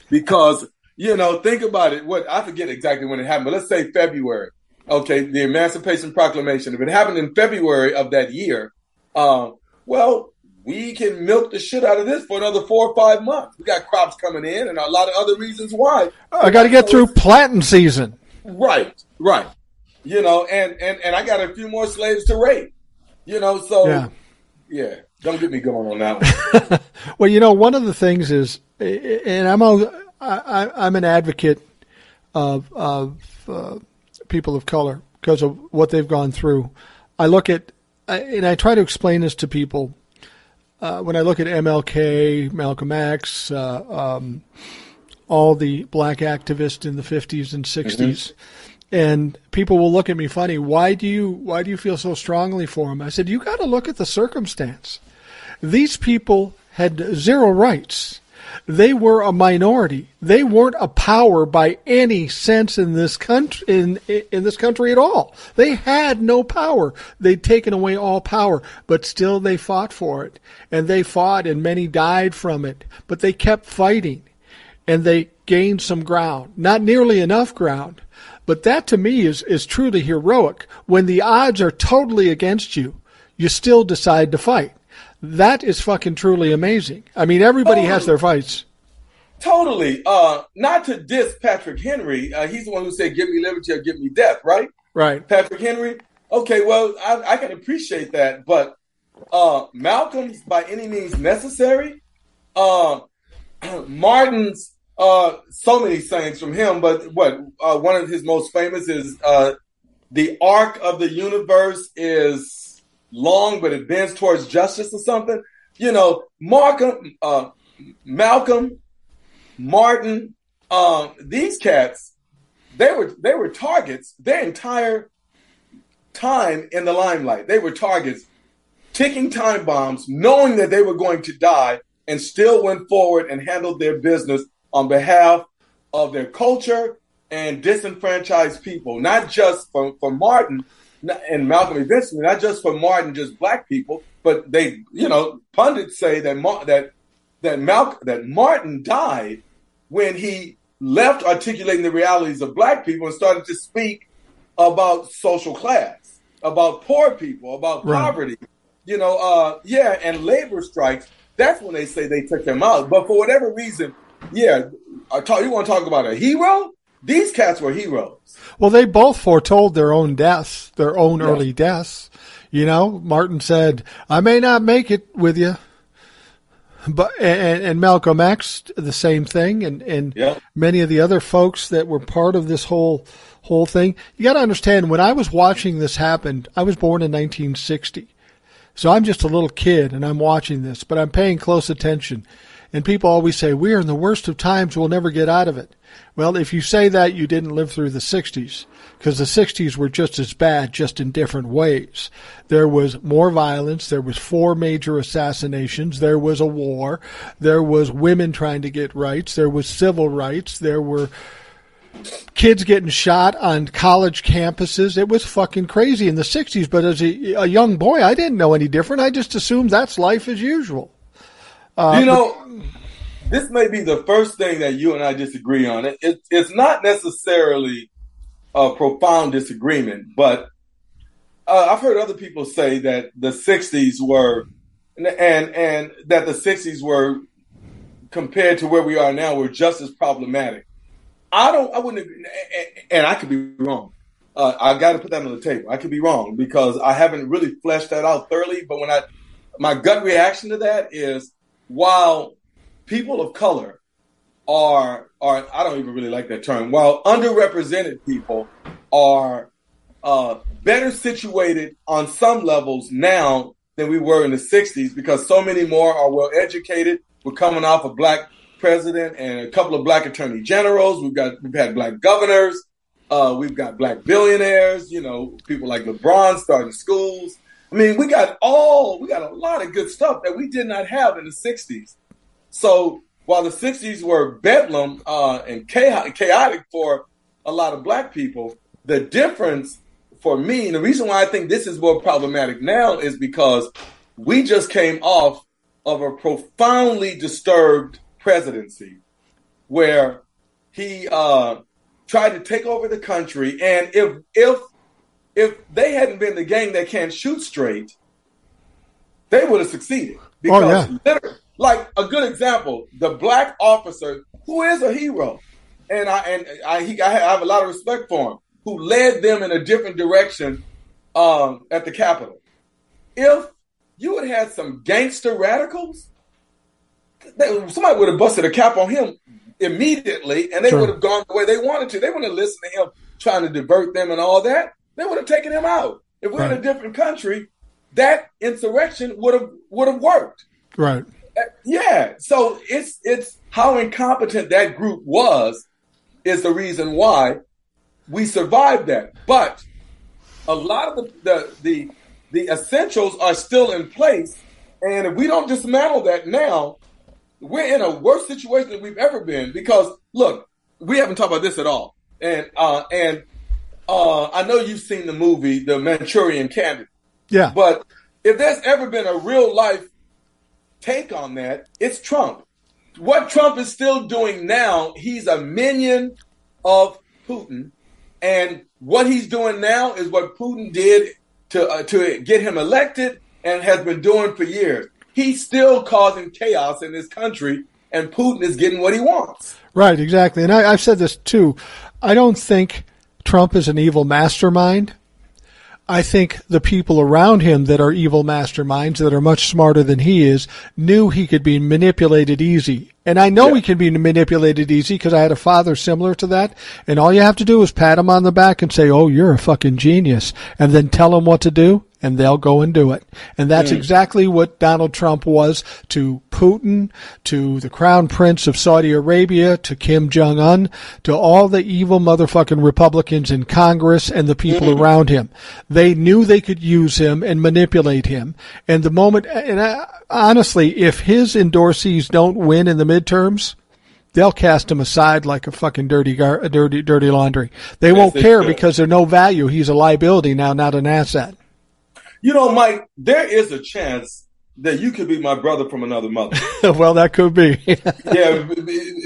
[SPEAKER 3] Because you know, think about it. What I forget exactly when it happened, but let's say February. Okay, the Emancipation Proclamation. If it happened in February of that year, um, well, we can milk the shit out of this for another four or five months. We got crops coming in, and a lot of other reasons why.
[SPEAKER 2] I got to get through planting season.
[SPEAKER 3] Right, right. You know, and and and I got a few more slaves to rape. You know, so
[SPEAKER 2] Yeah.
[SPEAKER 3] yeah. Don't get me going on that one.
[SPEAKER 2] Well, you know, one of the things is, and I'm a, I, I'm an advocate of of uh, people of color because of what they've gone through. I look at, and I try to explain this to people. Uh, when I look at MLK, Malcolm X, uh, um, all the black activists in the 50s and 60s, and people will look at me funny. Why do you Why do you feel so strongly for them? I said you got to look at the circumstance these people had zero rights. They were a minority. They weren't a power by any sense in this country in in this country at all. They had no power. They'd taken away all power, but still they fought for it. And they fought and many died from it, but they kept fighting and they gained some ground. Not nearly enough ground, but that to me is is truly heroic. When the odds are totally against you, you still decide to fight. That is fucking truly amazing. I mean, everybody has their fights.
[SPEAKER 3] totally. Uh, not to diss Patrick Henry. Uh, he's the one who said, "Give me liberty or give me death." Right?
[SPEAKER 2] Right.
[SPEAKER 3] Patrick Henry. Okay, well, I, I can appreciate that, but uh, Malcolm's by any means necessary. Uh, Martin's uh, so many sayings from him, but what uh, one of his most famous is uh, the arc of the universe is long, but it bends towards justice or something. You know, Markham, uh, Malcolm, Martin, um, these cats, they were they were targets their entire time in the limelight. They were targets, ticking time bombs, knowing that they were going to die, and still went forward and handled their business on behalf of their culture and disenfranchised people. Not just for, for Martin and Malcolm eventually, not just for Martin, just black people, but they, you know, pundits say that Mar- that that Malcolm that Martin died when he left articulating the realities of black people and started to speak about social class, about poor people, about
[SPEAKER 2] Right.
[SPEAKER 3] poverty. You know, uh, yeah, and labor strikes. That's when they say they took him out. But for whatever reason, yeah, I talk, you want to talk about a hero? These cats were heroes.
[SPEAKER 2] Well, they both foretold their own deaths, their own
[SPEAKER 3] Yeah.
[SPEAKER 2] early deaths. You know, Martin said, "I may not make it with you," but and, and Malcolm X the same thing, and and many of the other folks that were part of this whole whole thing. You got to understand, when I was watching this happen, I was born in 1960. So I'm just a little kid and I'm watching this, but I'm paying close attention. And people always say, we're in the worst of times, we'll never get out of it. Well, if you say that, you didn't live through the 60s, because the 60s were just as bad, just in different ways. There was more violence, there was four major assassinations, there was a war, there was women trying to get rights, there was civil rights, there were kids getting shot on college campuses. It was fucking crazy in the 60s. But as a, a young boy, I didn't know any different. I just assumed that's life as usual. Uh,
[SPEAKER 3] you know, this may be the first thing that you and I disagree on. It, it, it's not necessarily a profound disagreement, but uh, I've heard other people say that the '60s were, and and that the '60s were compared to where we are now were just as problematic. I don't. I wouldn't. agree, And I could be wrong. Uh, I got to put that on the table. I could be wrong because I haven't really fleshed that out thoroughly. But when I, my gut reaction to that is, while people of color are are I don't even really like that term. While underrepresented people are uh, better situated on some levels now than we were in the '60s because so many more are well educated. We're coming off a black president and a couple of black attorney generals. We've got we've had black governors. Uh, we've got black billionaires. You know, people like LeBron starting schools. I mean, we got all we got a lot of good stuff that we did not have in the '60s. So while the 60s were bedlam uh, and chaotic for a lot of black people, the difference for me, and the reason why I think this is more problematic now is because we just came off of a profoundly disturbed presidency where he uh, tried to take over the country. And if if if they hadn't been the gang that can't shoot straight, they would have succeeded. Because
[SPEAKER 2] oh, yeah.
[SPEAKER 3] Like a good example, the black officer who is a hero, and I and I, he, I have a lot of respect for him, who led them in a different direction um, at the Capitol. If you had had some gangster radicals, they, somebody would have busted a cap on him immediately, and they sure. would have gone the way they wanted to. They wouldn't have listened to him trying to divert them and all that. They would have taken him out. If we we're right. in a different country, that insurrection would have would have worked.
[SPEAKER 2] Right.
[SPEAKER 3] Yeah. So it's it's how incompetent that group was is the reason why we survived that. But a lot of the the the, the essentials are still in place, and if we don't dismantle that now, we're in a worse situation than we've ever been. Because look, we haven't talked about this at all, and uh, and uh, I know you've seen the movie The Manchurian Candidate.
[SPEAKER 2] Yeah.
[SPEAKER 3] But if there's ever been a real life take on that, it's Trump. What Trump is still doing now, he's a minion of Putin. And what he's doing now is what Putin did to, uh, to get him elected and has been doing for years. He's still causing chaos in this country, and Putin is getting what he wants.
[SPEAKER 2] Right, exactly. And I, I've said this too. I don't think Trump is an evil mastermind. I think the people around him that are evil masterminds that are much smarter than he is knew he could be manipulated easy. And I know yeah. he can be manipulated easy because I had a father similar to that. And all you have to do is pat him on the back and say, Oh, you're a fucking genius. And then tell him what to do and they'll go and do it. And that's mm. exactly what Donald Trump was to Putin, to the crown prince of Saudi Arabia, to Kim Jong Un, to all the evil motherfucking Republicans in Congress and the people mm. around him. They knew they could use him and manipulate him. And the moment, and I, honestly, if his endorsees don't win in the midterms, they'll cast him aside like a fucking dirty, gar- dirty, dirty laundry. They won't care because they're no value. He's a liability now, not an asset.
[SPEAKER 3] You know, Mike, there is a chance that you could be my brother from another mother.
[SPEAKER 2] well, that could be.
[SPEAKER 3] yeah,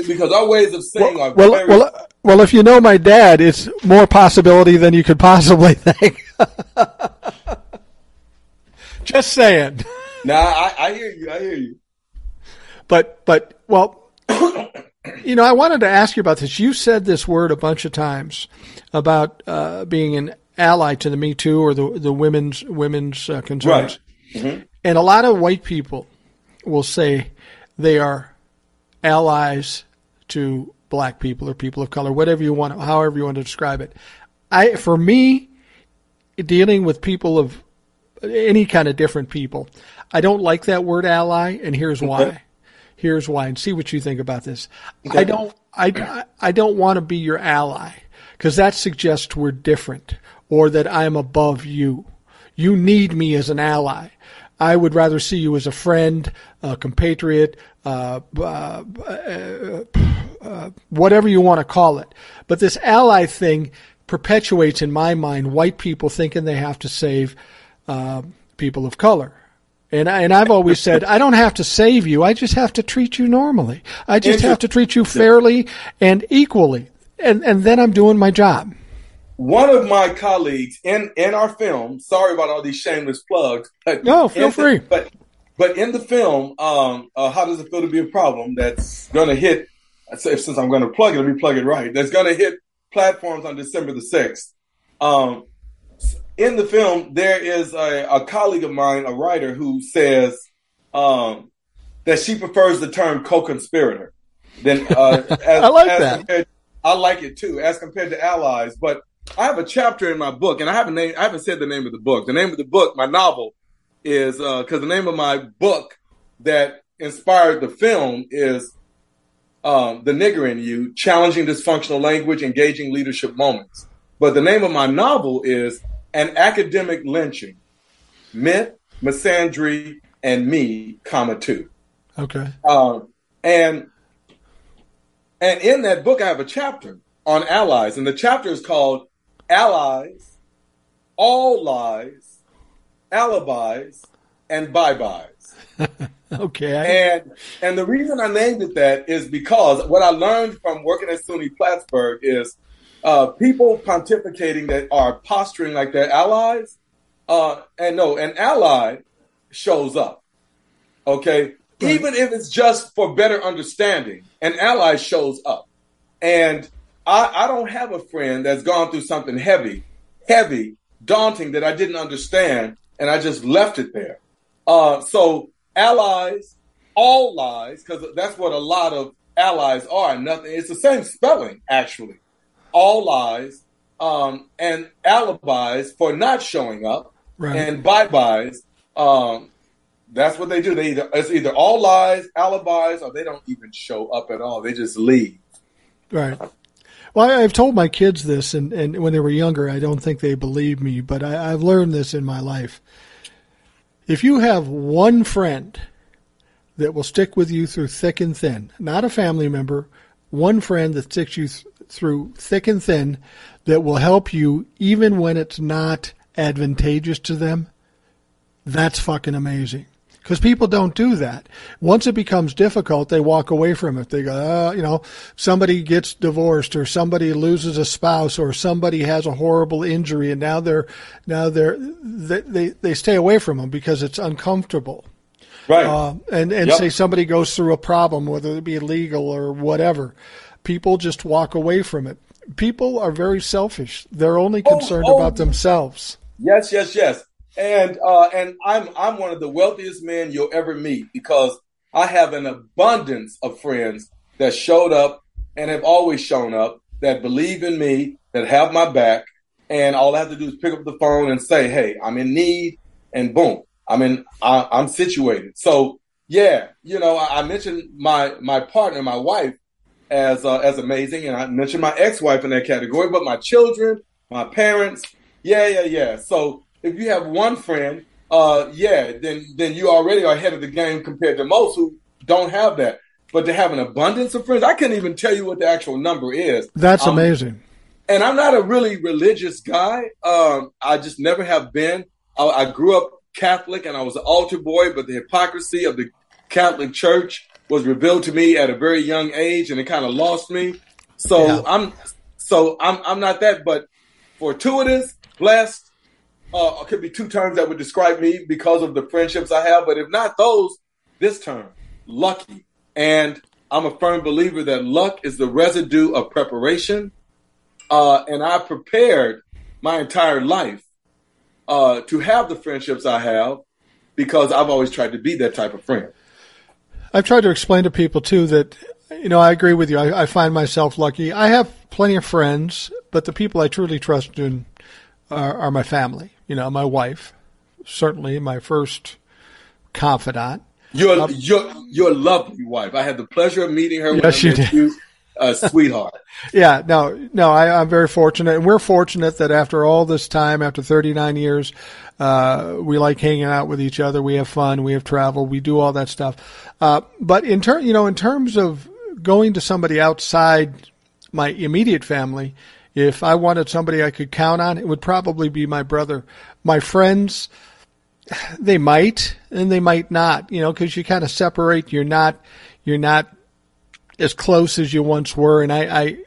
[SPEAKER 3] because our ways of saying
[SPEAKER 2] well,
[SPEAKER 3] are
[SPEAKER 2] well,
[SPEAKER 3] very...
[SPEAKER 2] well, well, if you know my dad, it's more possibility than you could possibly think. Just saying.
[SPEAKER 3] Nah, I, I hear you. I hear you.
[SPEAKER 2] But, but, well, you know, I wanted to ask you about this. You said this word a bunch of times about uh, being an ally to the Me Too or the the women's women's uh, concerns. Right. Mm-hmm. And a lot of white people will say they are allies to black people or people of color, whatever you want, however you want to describe it. I, for me, dealing with people of any kind of different people, I don't like that word ally, and here's why. Okay. Here's why, and see what you think about this. Okay. I don't, I, I don't want to be your ally because that suggests we're different or that I'm above you. You need me as an ally. I would rather see you as a friend, a compatriot, uh, uh, uh, uh, whatever you want to call it. But this ally thing perpetuates in my mind white people thinking they have to save uh, people of color. And I, and I've always said I don't have to save you. I just have to treat you normally. I just have to treat you fairly and equally. And and then I'm doing my job
[SPEAKER 3] one of my colleagues in in our film. Sorry about all these shameless plugs.
[SPEAKER 2] No, feel free.
[SPEAKER 3] The, but but in the film, um, uh, how does it feel to be a problem? That's going to hit. Since I'm going to plug it, let me plug it right. That's going to hit platforms on December the sixth. Um, in the film, there is a, a, colleague of mine, a writer, who says um, that she prefers the term co-conspirator. Than uh,
[SPEAKER 2] as, I like that.
[SPEAKER 3] Compared, I like it too, as compared to allies. But I have a chapter in my book, and I haven't name, I haven't said the name of the book. The name of the book, my novel, is because uh, the name of my book that inspired the film is um, "The Nigger in You: Challenging Dysfunctional Language, Engaging Leadership Moments." But the name of my novel is "An Academic Lynching: Myth, Misandry, and Me, comma two.
[SPEAKER 2] Okay.
[SPEAKER 3] Um, and and in that book, I have a chapter on allies, and the chapter is called "Allies, All Lies, Alibis, and Bye Byes."
[SPEAKER 2] okay.
[SPEAKER 3] And and the reason I named it that is because what I learned from working at SUNY Plattsburgh is uh, people pontificating that are posturing like they're allies. Uh, and no, an ally shows up. Okay. Right. Even if it's just for better understanding, an ally shows up. And I, I don't have a friend that's gone through something heavy, heavy, daunting that I didn't understand, and I just left it there. Uh, so allies, all lies, because that's what a lot of allies are. Nothing. It's the same spelling actually. All lies um, and alibis for not showing up, right. and bye byes. Um, that's what they do. They either it's either all lies, alibis, or they don't even show up at all. They just leave.
[SPEAKER 2] Right. Well, I've told my kids this, and, and when they were younger, I don't think they believed me, but I, I've learned this in my life. If you have one friend that will stick with you through thick and thin, not a family member, one friend that sticks you th- through thick and thin that will help you even when it's not advantageous to them, that's fucking amazing because people don't do that. Once it becomes difficult, they walk away from it. They go, uh, you know, somebody gets divorced or somebody loses a spouse or somebody has a horrible injury and now they're now they're they they, they stay away from them because it's uncomfortable.
[SPEAKER 3] Right.
[SPEAKER 2] Uh, and and yep. say somebody goes through a problem, whether it be legal or whatever, people just walk away from it. People are very selfish. They're only oh, concerned oh, oh. about themselves.
[SPEAKER 3] Yes, yes, yes and uh, and I'm I'm one of the wealthiest men you'll ever meet because I have an abundance of friends that showed up and have always shown up that believe in me, that have my back, and all I have to do is pick up the phone and say, "Hey, I'm in need," and boom, I'm in. I, am situated. So yeah, you know, I, I, mentioned my my partner, my wife, as uh, as amazing, and I mentioned my ex-wife in that category, but my children, my parents, yeah, yeah, yeah. So if you have one friend, uh, yeah, then then you already are ahead of the game compared to most who don't have that. But to have an abundance of friends, I can't even tell you what the actual number is.
[SPEAKER 2] That's um, amazing.
[SPEAKER 3] And I'm not a really religious guy. Um, I just never have been. I, I grew up Catholic and I was an altar boy, but the hypocrisy of the Catholic Church was revealed to me at a very young age, and it kind of lost me. So yeah. I'm so I'm I'm not that, but fortuitous, blessed, uh, could be two terms that would describe me because of the friendships I have. But if not those, this term, lucky. And I'm a firm believer that luck is the residue of preparation. Uh, and I prepared my entire life uh, to have the friendships I have because I've always tried to be that type of friend.
[SPEAKER 2] I've tried to explain to people too that, you know, I agree with you. I, I find myself lucky. I have plenty of friends, but the people I truly trust in are, are my family you know, my wife, certainly my first confidant.
[SPEAKER 3] Your um, your your lovely wife. I had the pleasure of meeting her.
[SPEAKER 2] Yes, you did. You,
[SPEAKER 3] a sweetheart.
[SPEAKER 2] yeah, no, no, I, am very fortunate, and we're fortunate that after all this time, after 39 years, uh, we like hanging out with each other. We have fun. We have travel. We do all that stuff. Uh, but in ter- you know, in terms of going to somebody outside my immediate family, if I wanted somebody I could count on, it would probably be my brother. My friends, they might and they might not, you know, because you kind of separate. You're not, you're not as close as you once were, and I, I,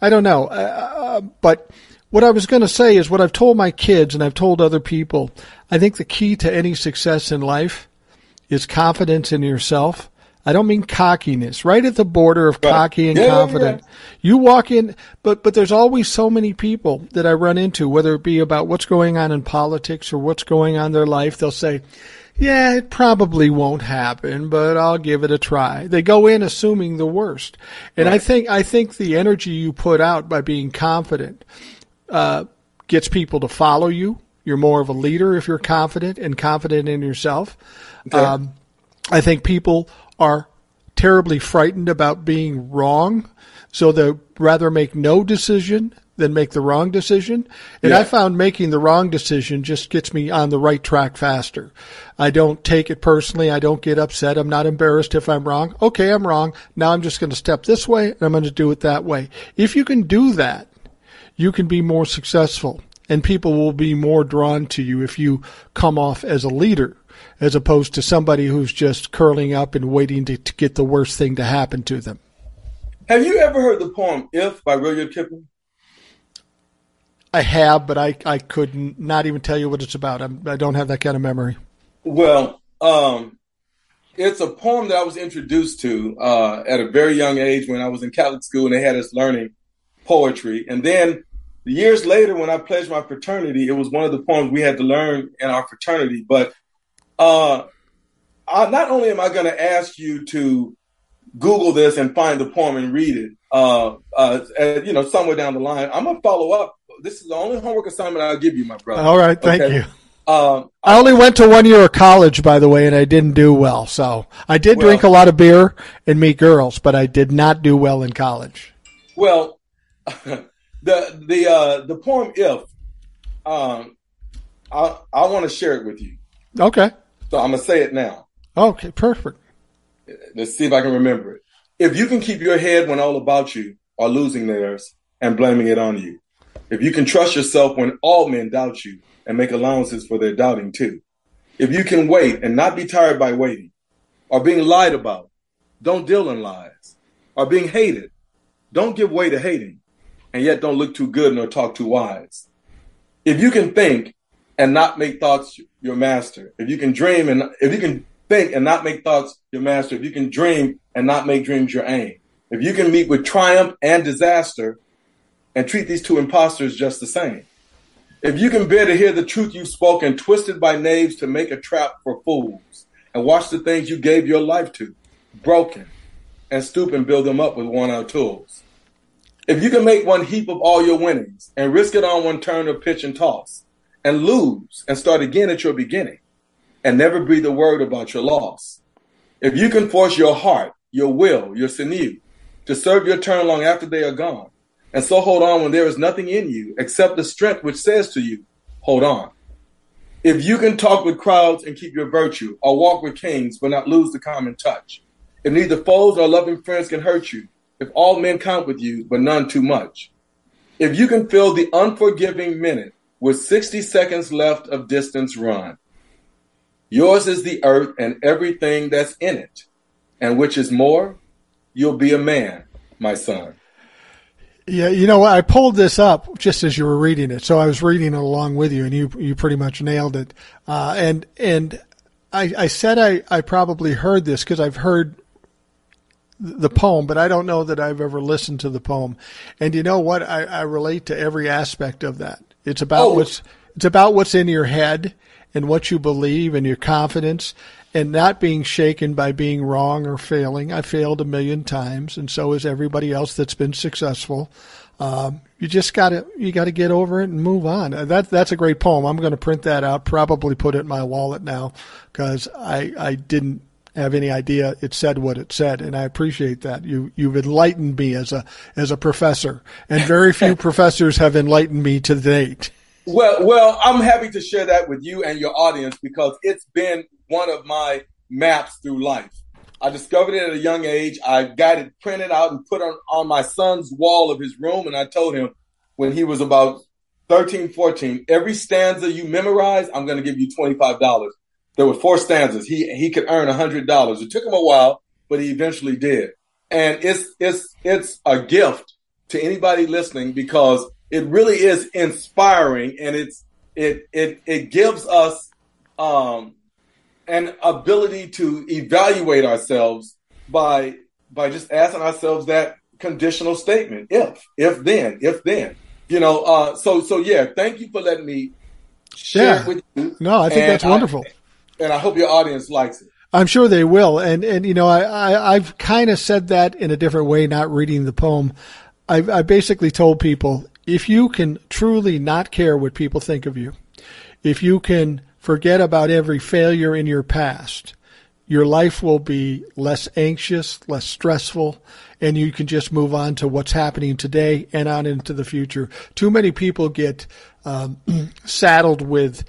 [SPEAKER 2] I don't know. Uh, uh but what I was going to say is what I've told my kids and I've told other people. I think the key to any success in life is confidence in yourself. I don't mean cockiness. Right at the border of
[SPEAKER 3] Right.
[SPEAKER 2] cocky and
[SPEAKER 3] Yeah, yeah,
[SPEAKER 2] confident. You walk in, but but there's always so many people that I run into, whether it be about what's going on in politics or what's going on in their life. They'll say, "Yeah, it probably won't happen, but I'll give it a try." They go in assuming the worst, and I think I think the energy you put out by being confident uh, gets people to follow you. You're more of a leader if you're confident and confident in yourself. Um, I think people are terribly frightened about being wrong, so they rather make no decision than make the wrong decision. And
[SPEAKER 3] Yeah.
[SPEAKER 2] I found making the wrong decision just gets me on the right track faster. I don't take it personally. I don't get upset. I'm not embarrassed if I'm wrong. Okay, I'm wrong. Now I'm just going to step this way and I'm going to do it that way. If you can do that, you can be more successful and people will be more drawn to you if you come off as a leader as opposed to somebody who's just curling up and waiting to, to get the worst thing to happen to them.
[SPEAKER 3] Have you ever heard the poem "If" by Rudyard Kipling?
[SPEAKER 2] I have, but I, I could not even tell you what it's about. I'm, I don't have that kind of memory.
[SPEAKER 3] Well, um, it's a poem that I was introduced to uh, at a very young age when I was in Catholic school, and they had us learning poetry. And then years later, when I pledged my fraternity, it was one of the poems we had to learn in our fraternity. But uh, I, not only am I going to ask you to Google this and find the poem and read it, uh, uh, uh, you know, somewhere down the line, I'm going to follow up. This is the only homework assignment I'll give you, my brother.
[SPEAKER 2] All right, thank
[SPEAKER 3] Okay.
[SPEAKER 2] you.
[SPEAKER 3] Um,
[SPEAKER 2] I only went to one year of college, by the way, and I didn't do well. So I did
[SPEAKER 3] Well-
[SPEAKER 2] drink a lot of beer and meet girls, but I did not do well in college.
[SPEAKER 3] Well, the the uh, the poem "If," um, I I want to share it with you.
[SPEAKER 2] Okay.
[SPEAKER 3] So I'm gonna say it now.
[SPEAKER 2] Okay, perfect.
[SPEAKER 3] Let's see if I can remember it. If you can keep your head when all about you are losing theirs and blaming it on you, if you can trust yourself when all men doubt you and make allowances for their doubting too, if you can wait and not be tired by waiting, or being lied about, don't deal in lies, or being hated, don't give way to hating, and yet don't look too good nor talk too wise. If you can think and not make thoughts your master, if you can dream and if you can think and not make thoughts your master, if you can dream and not make dreams your aim, if you can meet with triumph and disaster and treat these two impostors just the same, if you can bear to hear the truth you've spoken, twisted by knaves to make a trap for fools, and watch the things you gave your life to, broken, and stoop and build them up with worn out tools. If you can make one heap of all your winnings and risk it on one turn of pitch and toss, and lose and start again at your beginning, and never breathe a word about your loss. If you can force your heart, your will, your sinew to serve your turn long after they are gone, and so hold on when there is nothing in you except the strength which says to you, hold on. If you can talk with crowds and keep your virtue, or walk with kings but not lose the common touch, if neither foes nor loving friends can hurt you, if all men count with you but none too much, if you can fill the unforgiving minute with 60 seconds left of distance run, yours is the earth and everything that's in it, and which is more, you'll be a man, my son.
[SPEAKER 2] Yeah, you know, what? I pulled this up just as you were reading it, so I was reading it along with you, and you you pretty much nailed it. Uh, and and I, I said I, I probably heard this because I've heard the poem, but I don't know that I've ever listened to the poem. And you know what? I, I relate to every aspect of that. It's about
[SPEAKER 3] Oh.
[SPEAKER 2] what's it's about what's in your head and what you believe and your confidence and not being shaken by being wrong or failing. I failed a million times, and so has everybody else that's been successful. Um, you just gotta you gotta get over it and move on. Uh, That that's a great poem. I'm going to print that out. Probably put it in my wallet now because I I didn't have any idea it said what it said, and I appreciate that. You you've enlightened me as a as a professor, and very few professors have enlightened me to date.
[SPEAKER 3] Well, well, I'm happy to share that with you and your audience because it's been one of my maps through life. I discovered it at a young age. I got it printed out and put on, on my son's wall of his room. And I told him when he was about 13, 14, every stanza you memorize, I'm going to give you $25. There were four stanzas. He, he could earn $100. It took him a while, but he eventually did. And it's, it's, it's a gift to anybody listening because it really is inspiring and it's, it, it, it gives us, um, an ability to evaluate ourselves by by just asking ourselves that conditional statement: if, if then, if then. You know, uh, so so yeah. Thank you for letting me share
[SPEAKER 2] Yeah.
[SPEAKER 3] with you.
[SPEAKER 2] No, I think
[SPEAKER 3] And
[SPEAKER 2] that's wonderful.
[SPEAKER 3] And I hope your audience likes it.
[SPEAKER 2] I'm sure they will. And, and you know, I, I, I've kind of said that in a different way, not reading the poem. I've, I basically told people if you can truly not care what people think of you, if you can forget about every failure in your past, your life will be less anxious, less stressful, and you can just move on to what's happening today and on into the future. Too many people get um, saddled with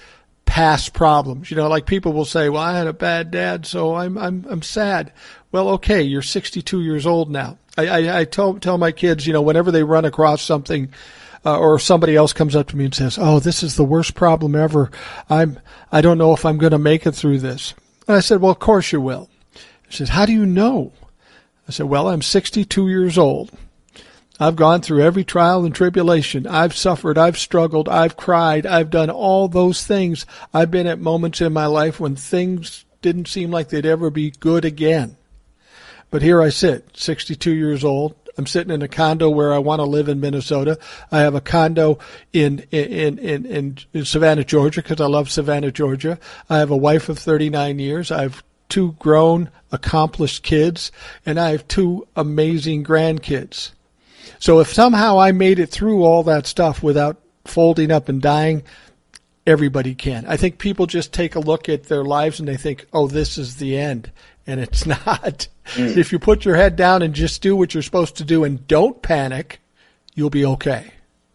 [SPEAKER 2] past problems. You know, like people will say, "Well, I had a bad dad, so I'm I'm I'm sad." Well, okay, you're 62 years old now. I I, I tell tell my kids, you know, whenever they run across something. Uh, or somebody else comes up to me and says, "Oh, this is the worst problem ever. I'm I don't know if I'm going to make it through this." And I said, "Well, of course you will." She says, "How do you know?" I said, "Well, I'm 62 years old. I've gone through every trial and tribulation. I've suffered. I've struggled. I've cried. I've done all those things. I've been at moments in my life when things didn't seem like they'd ever be good again. But here I sit, 62 years old. I'm sitting in a condo where I want to live in Minnesota. I have a condo in in in in, Savannah, Georgia, because I love Savannah, Georgia. I have a wife of 39 years. I have two grown, accomplished kids, and I have two amazing grandkids. So if somehow I made it through all that stuff without folding up and dying, everybody can. I think people just take a look at their lives and they think, "Oh, this is the end." And it's not. Mm. If you put your head down and just do what you're supposed to do and don't panic, you'll be okay.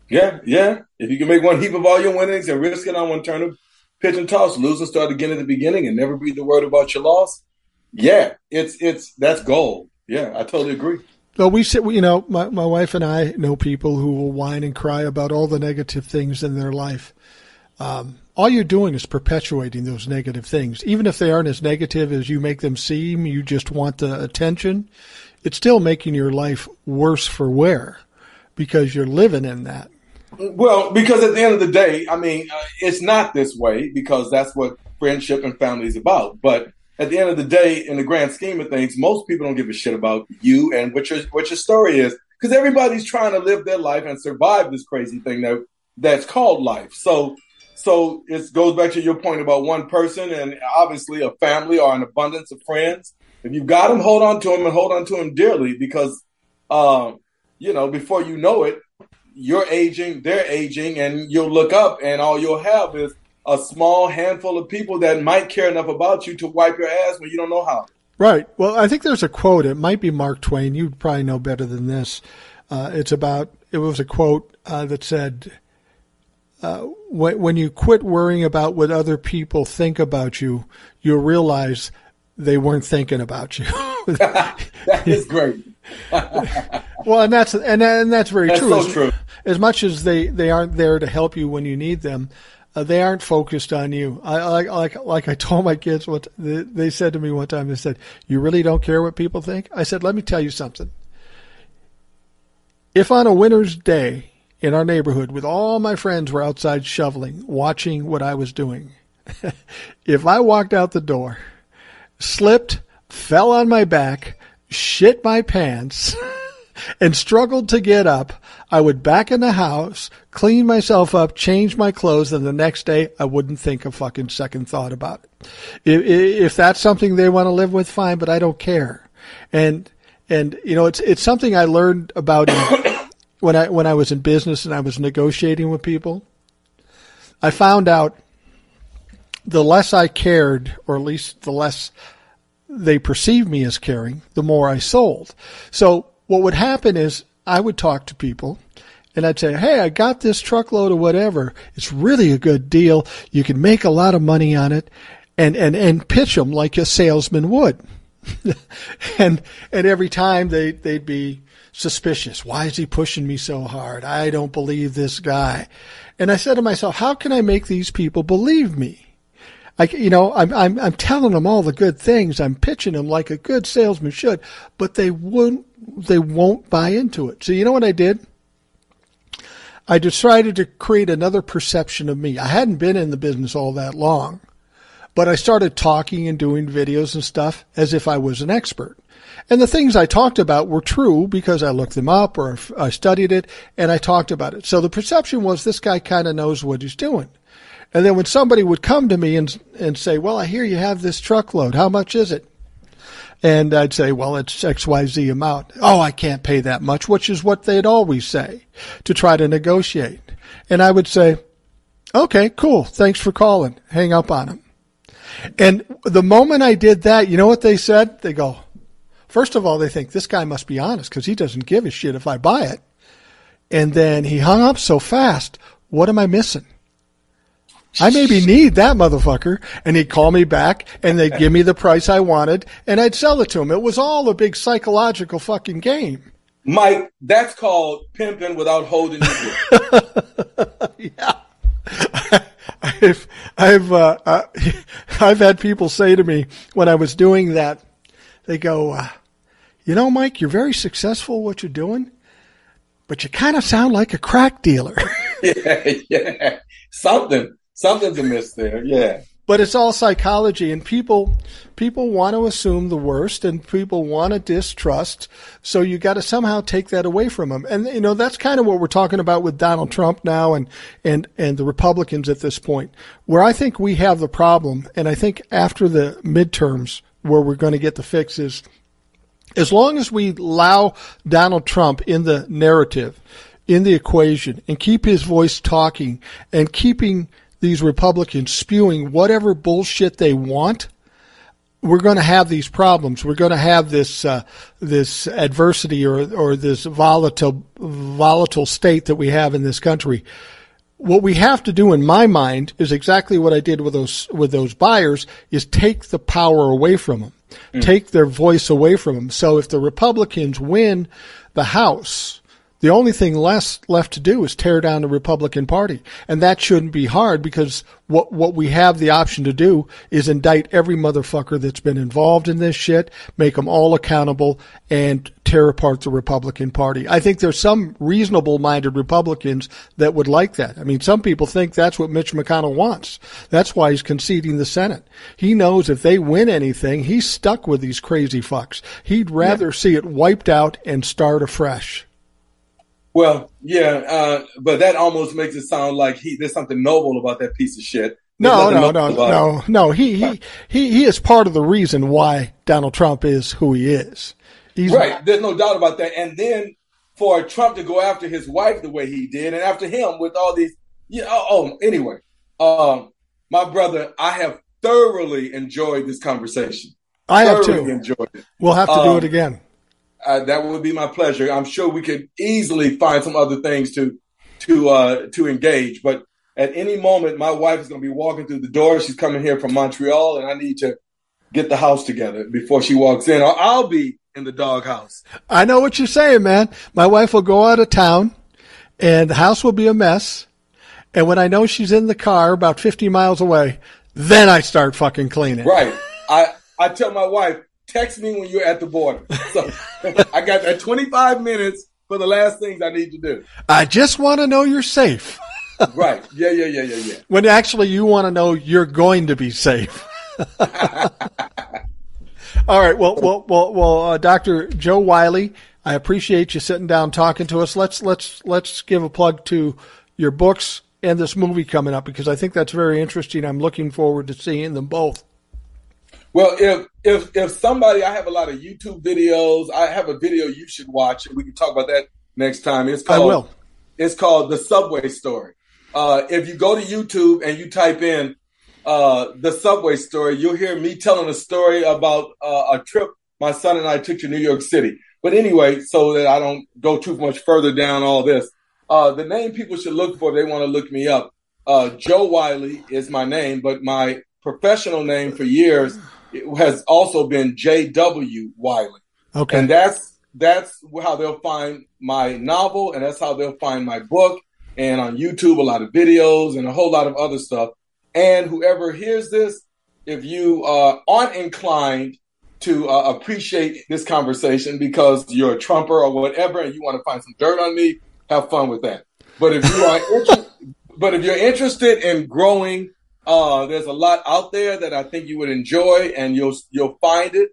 [SPEAKER 3] Yeah, yeah. If you can make one heap of all your winnings and risk it on one turn of pitch and toss, lose and start again at the beginning, and never breathe a word about your loss. Yeah, it's it's that's gold. Yeah, I totally agree.
[SPEAKER 2] So we sit, you know, my, my wife and I know people who will whine and cry about all the negative things in their life. Um, all you're doing is perpetuating those negative things. Even if they aren't as negative as you make them seem, you just want the attention. It's still making your life worse for wear because you're living in that.
[SPEAKER 3] Well, because at the end of the day, I mean, uh, it's not this way because that's what friendship and family is about. But at the end of the day, in the grand scheme of things, most people don't give a shit about you and what your what your story is because everybody's trying to live their life and survive this crazy thing that that's called life. So, so it goes back to your point about one person and obviously a family or an abundance of friends. If you've got them, hold on to them and hold on to them dearly because, um, you know, before you know it, you're aging, they're aging, and you'll look up and all you'll have is a small handful of people that might care enough about you to wipe your ass when you don't know how.
[SPEAKER 2] Right. Well, I think there's a quote. It might be Mark Twain. You probably know better than this. Uh, it's about. It was a quote uh, that said, uh, when, "When you quit worrying about what other people think about you, you'll realize they weren't thinking about you."
[SPEAKER 3] that is great.
[SPEAKER 2] well, and that's and and that's very
[SPEAKER 3] That's
[SPEAKER 2] true.
[SPEAKER 3] so
[SPEAKER 2] as,
[SPEAKER 3] true.
[SPEAKER 2] as much as they they aren't there to help you when you need them. Uh, they aren't focused on you. I like like like I told my kids what they said to me one time. They said, "You really don't care what people think." I said, "Let me tell you something. If on a winter's day in our neighborhood, with all my friends were outside shoveling, watching what I was doing, if I walked out the door, slipped, fell on my back, shit my pants." and struggled to get up, I would back in the house, clean myself up, change my clothes, and the next day I wouldn't think a fucking second thought about it. If, if that's something they want to live with, fine, but I don't care. And and you know, it's it's something I learned about in, when I when I was in business and I was negotiating with people. I found out the less I cared, or at least the less they perceived me as caring, the more I sold. So what would happen is I would talk to people and I'd say, Hey, I got this truckload of whatever. It's really a good deal. You can make a lot of money on it and, and, and pitch them like a salesman would. and, and every time they, they'd be suspicious. Why is he pushing me so hard? I don't believe this guy. And I said to myself, how can I make these people believe me? I, you know, I'm, I'm, I'm telling them all the good things. I'm pitching them like a good salesman should, but they won't, they won't buy into it. So you know what I did? I decided to create another perception of me. I hadn't been in the business all that long, but I started talking and doing videos and stuff as if I was an expert. And the things I talked about were true because I looked them up or I studied it and I talked about it. So the perception was this guy kind of knows what he's doing. And then when somebody would come to me and, and say, well, I hear you have this truckload. How much is it? And I'd say, well, it's XYZ amount. Oh, I can't pay that much, which is what they'd always say to try to negotiate. And I would say, okay, cool. Thanks for calling. Hang up on them. And the moment I did that, you know what they said? They go, first of all, they think this guy must be honest because he doesn't give a shit if I buy it. And then he hung up so fast. What am I missing? I maybe need that motherfucker. And he'd call me back and they'd give me the price I wanted and I'd sell it to him. It was all a big psychological fucking game.
[SPEAKER 3] Mike, that's called pimping without holding
[SPEAKER 2] yeah. I've, I've, uh, uh, I've had people say to me when I was doing that, they go, uh, you know, Mike, you're very successful what you're doing, but you kind of sound like a crack dealer.
[SPEAKER 3] yeah, yeah. Something, something's amiss there. Yeah.
[SPEAKER 2] But it's all psychology and people, people want to assume the worst and people want to distrust. So you got to somehow take that away from them. And, you know, that's kind of what we're talking about with Donald Trump now and, and, and the Republicans at this point, where I think we have the problem. And I think after the midterms, where we're going to get the fixes, as long as we allow Donald Trump in the narrative, in the equation, and keep his voice talking and keeping these Republicans spewing whatever bullshit they want, we're going to have these problems. We're going to have this uh, this adversity or or this volatile volatile state that we have in this country. What we have to do, in my mind, is exactly what I did with those with those buyers: is take the power away from them, mm. take their voice away from them. So if the Republicans win the House, the only thing less left to do is tear down the Republican Party. And that shouldn't be hard because what, what we have the option to do is indict every motherfucker that's been involved in this shit, make them all accountable, and tear apart the Republican Party. I think there's some reasonable minded Republicans that would like that. I mean, some people think that's what Mitch McConnell wants. That's why he's conceding the Senate. He knows if they win anything, he's stuck with these crazy fucks. He'd rather yeah. see it wiped out and start afresh.
[SPEAKER 3] Well, yeah, uh, but that almost makes it sound like he there's something noble about that piece of shit.
[SPEAKER 2] no, no, no, no, no. He, he he he is part of the reason why Donald Trump is who he is.
[SPEAKER 3] He's right. There's no doubt about that. And then for Trump to go after his wife the way he did, and after him with all these, yeah. Oh, oh anyway, um, my brother, I have thoroughly enjoyed this conversation.
[SPEAKER 2] I have too. Enjoyed it. We'll have to um, do it again
[SPEAKER 3] uh, that would be my pleasure. I'm sure we could easily find some other things to to uh, to engage. But at any moment, my wife is going to be walking through the door. She's coming here from Montreal, and I need to get the house together before she walks in, or I'll be in the doghouse.
[SPEAKER 2] I know what you're saying, man. My wife will go out of town, and the house will be a mess. And when I know she's in the car about 50 miles away, then I start fucking cleaning.
[SPEAKER 3] Right. I I tell my wife, text me when you're at the border. So I got that 25 minutes for the last things I need to do.
[SPEAKER 2] I just want to know you're safe.
[SPEAKER 3] right. Yeah, yeah, yeah, yeah, yeah.
[SPEAKER 2] When actually you want to know you're going to be safe. All right. Well, well, well, well, uh, Dr. Joe Wiley, I appreciate you sitting down talking to us. Let's let's let's give a plug to your books and this movie coming up because I think that's very interesting. I'm looking forward to seeing them both.
[SPEAKER 3] Well, if if if somebody, I have a lot of YouTube videos. I have a video you should watch, and we can talk about that next time. It's called. I will. It's called the Subway Story. Uh, if you go to YouTube and you type in uh, the Subway Story, you'll hear me telling a story about uh, a trip my son and I took to New York City. But anyway, so that I don't go too much further down all this, uh, the name people should look for, they want to look me up. Uh, Joe Wiley is my name, but my professional name for years has also been J.W. Wiley.
[SPEAKER 2] Okay.
[SPEAKER 3] And that's that's how they'll find my novel, and that's how they'll find my book, and on YouTube a lot of videos and a whole lot of other stuff. And whoever hears this, if you uh, aren't inclined to uh, appreciate this conversation because you're a Trumper or whatever, and you want to find some dirt on me, have fun with that. But if you are, inter- but if you're interested in growing Uh, there's a lot out there that I think you would enjoy, and you'll you'll find it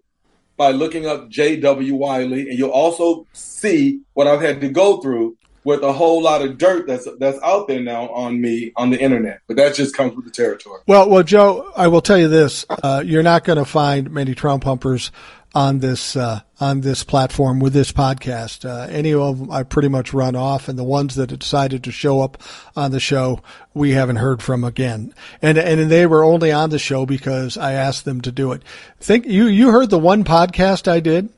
[SPEAKER 3] by looking up J.W. Wiley, and you'll also see what I've had to go through with a whole lot of dirt that's that's out there now on me on the internet. But that just comes with the territory.
[SPEAKER 2] Well, well, Joe, I will tell you this: uh, you're not going to find many Trump humpers on this uh, on this platform with this podcast. Uh, any of them I pretty much run off, and the ones that decided to show up on the show, we haven't heard from again. And and they were only on the show because I asked them to do it. Think you you heard the one podcast I did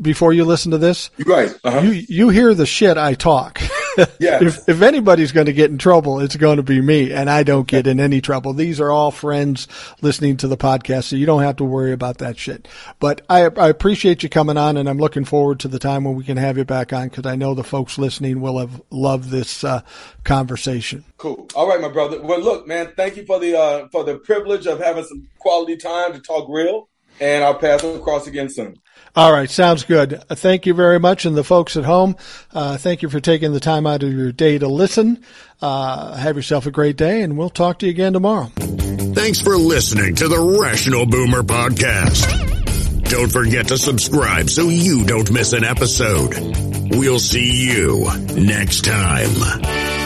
[SPEAKER 2] before you listen to this.
[SPEAKER 3] Right. Uh-huh.
[SPEAKER 2] You you hear the shit I talk.
[SPEAKER 3] Yeah.
[SPEAKER 2] if if anybody's going to get in trouble, it's going to be me, and I don't get in any trouble. These are all friends listening to the podcast, so you don't have to worry about that shit. But I I appreciate you coming on, and I'm looking forward to the time when we can have you back on because I know the folks listening will have loved this uh, conversation.
[SPEAKER 3] Cool. All right, my brother. Well, look, man. Thank you for the uh, for the privilege of having some quality time to talk real, and I'll pass it across again soon.
[SPEAKER 2] All right, sounds good. Thank you very much, and the folks at home, uh, thank you for taking the time out of your day to listen. Uh, have yourself a great day, and we'll talk to you again tomorrow.
[SPEAKER 1] Thanks for listening to the Rational Boomer Podcast. Don't forget to subscribe so you don't miss an episode. We'll see you next time.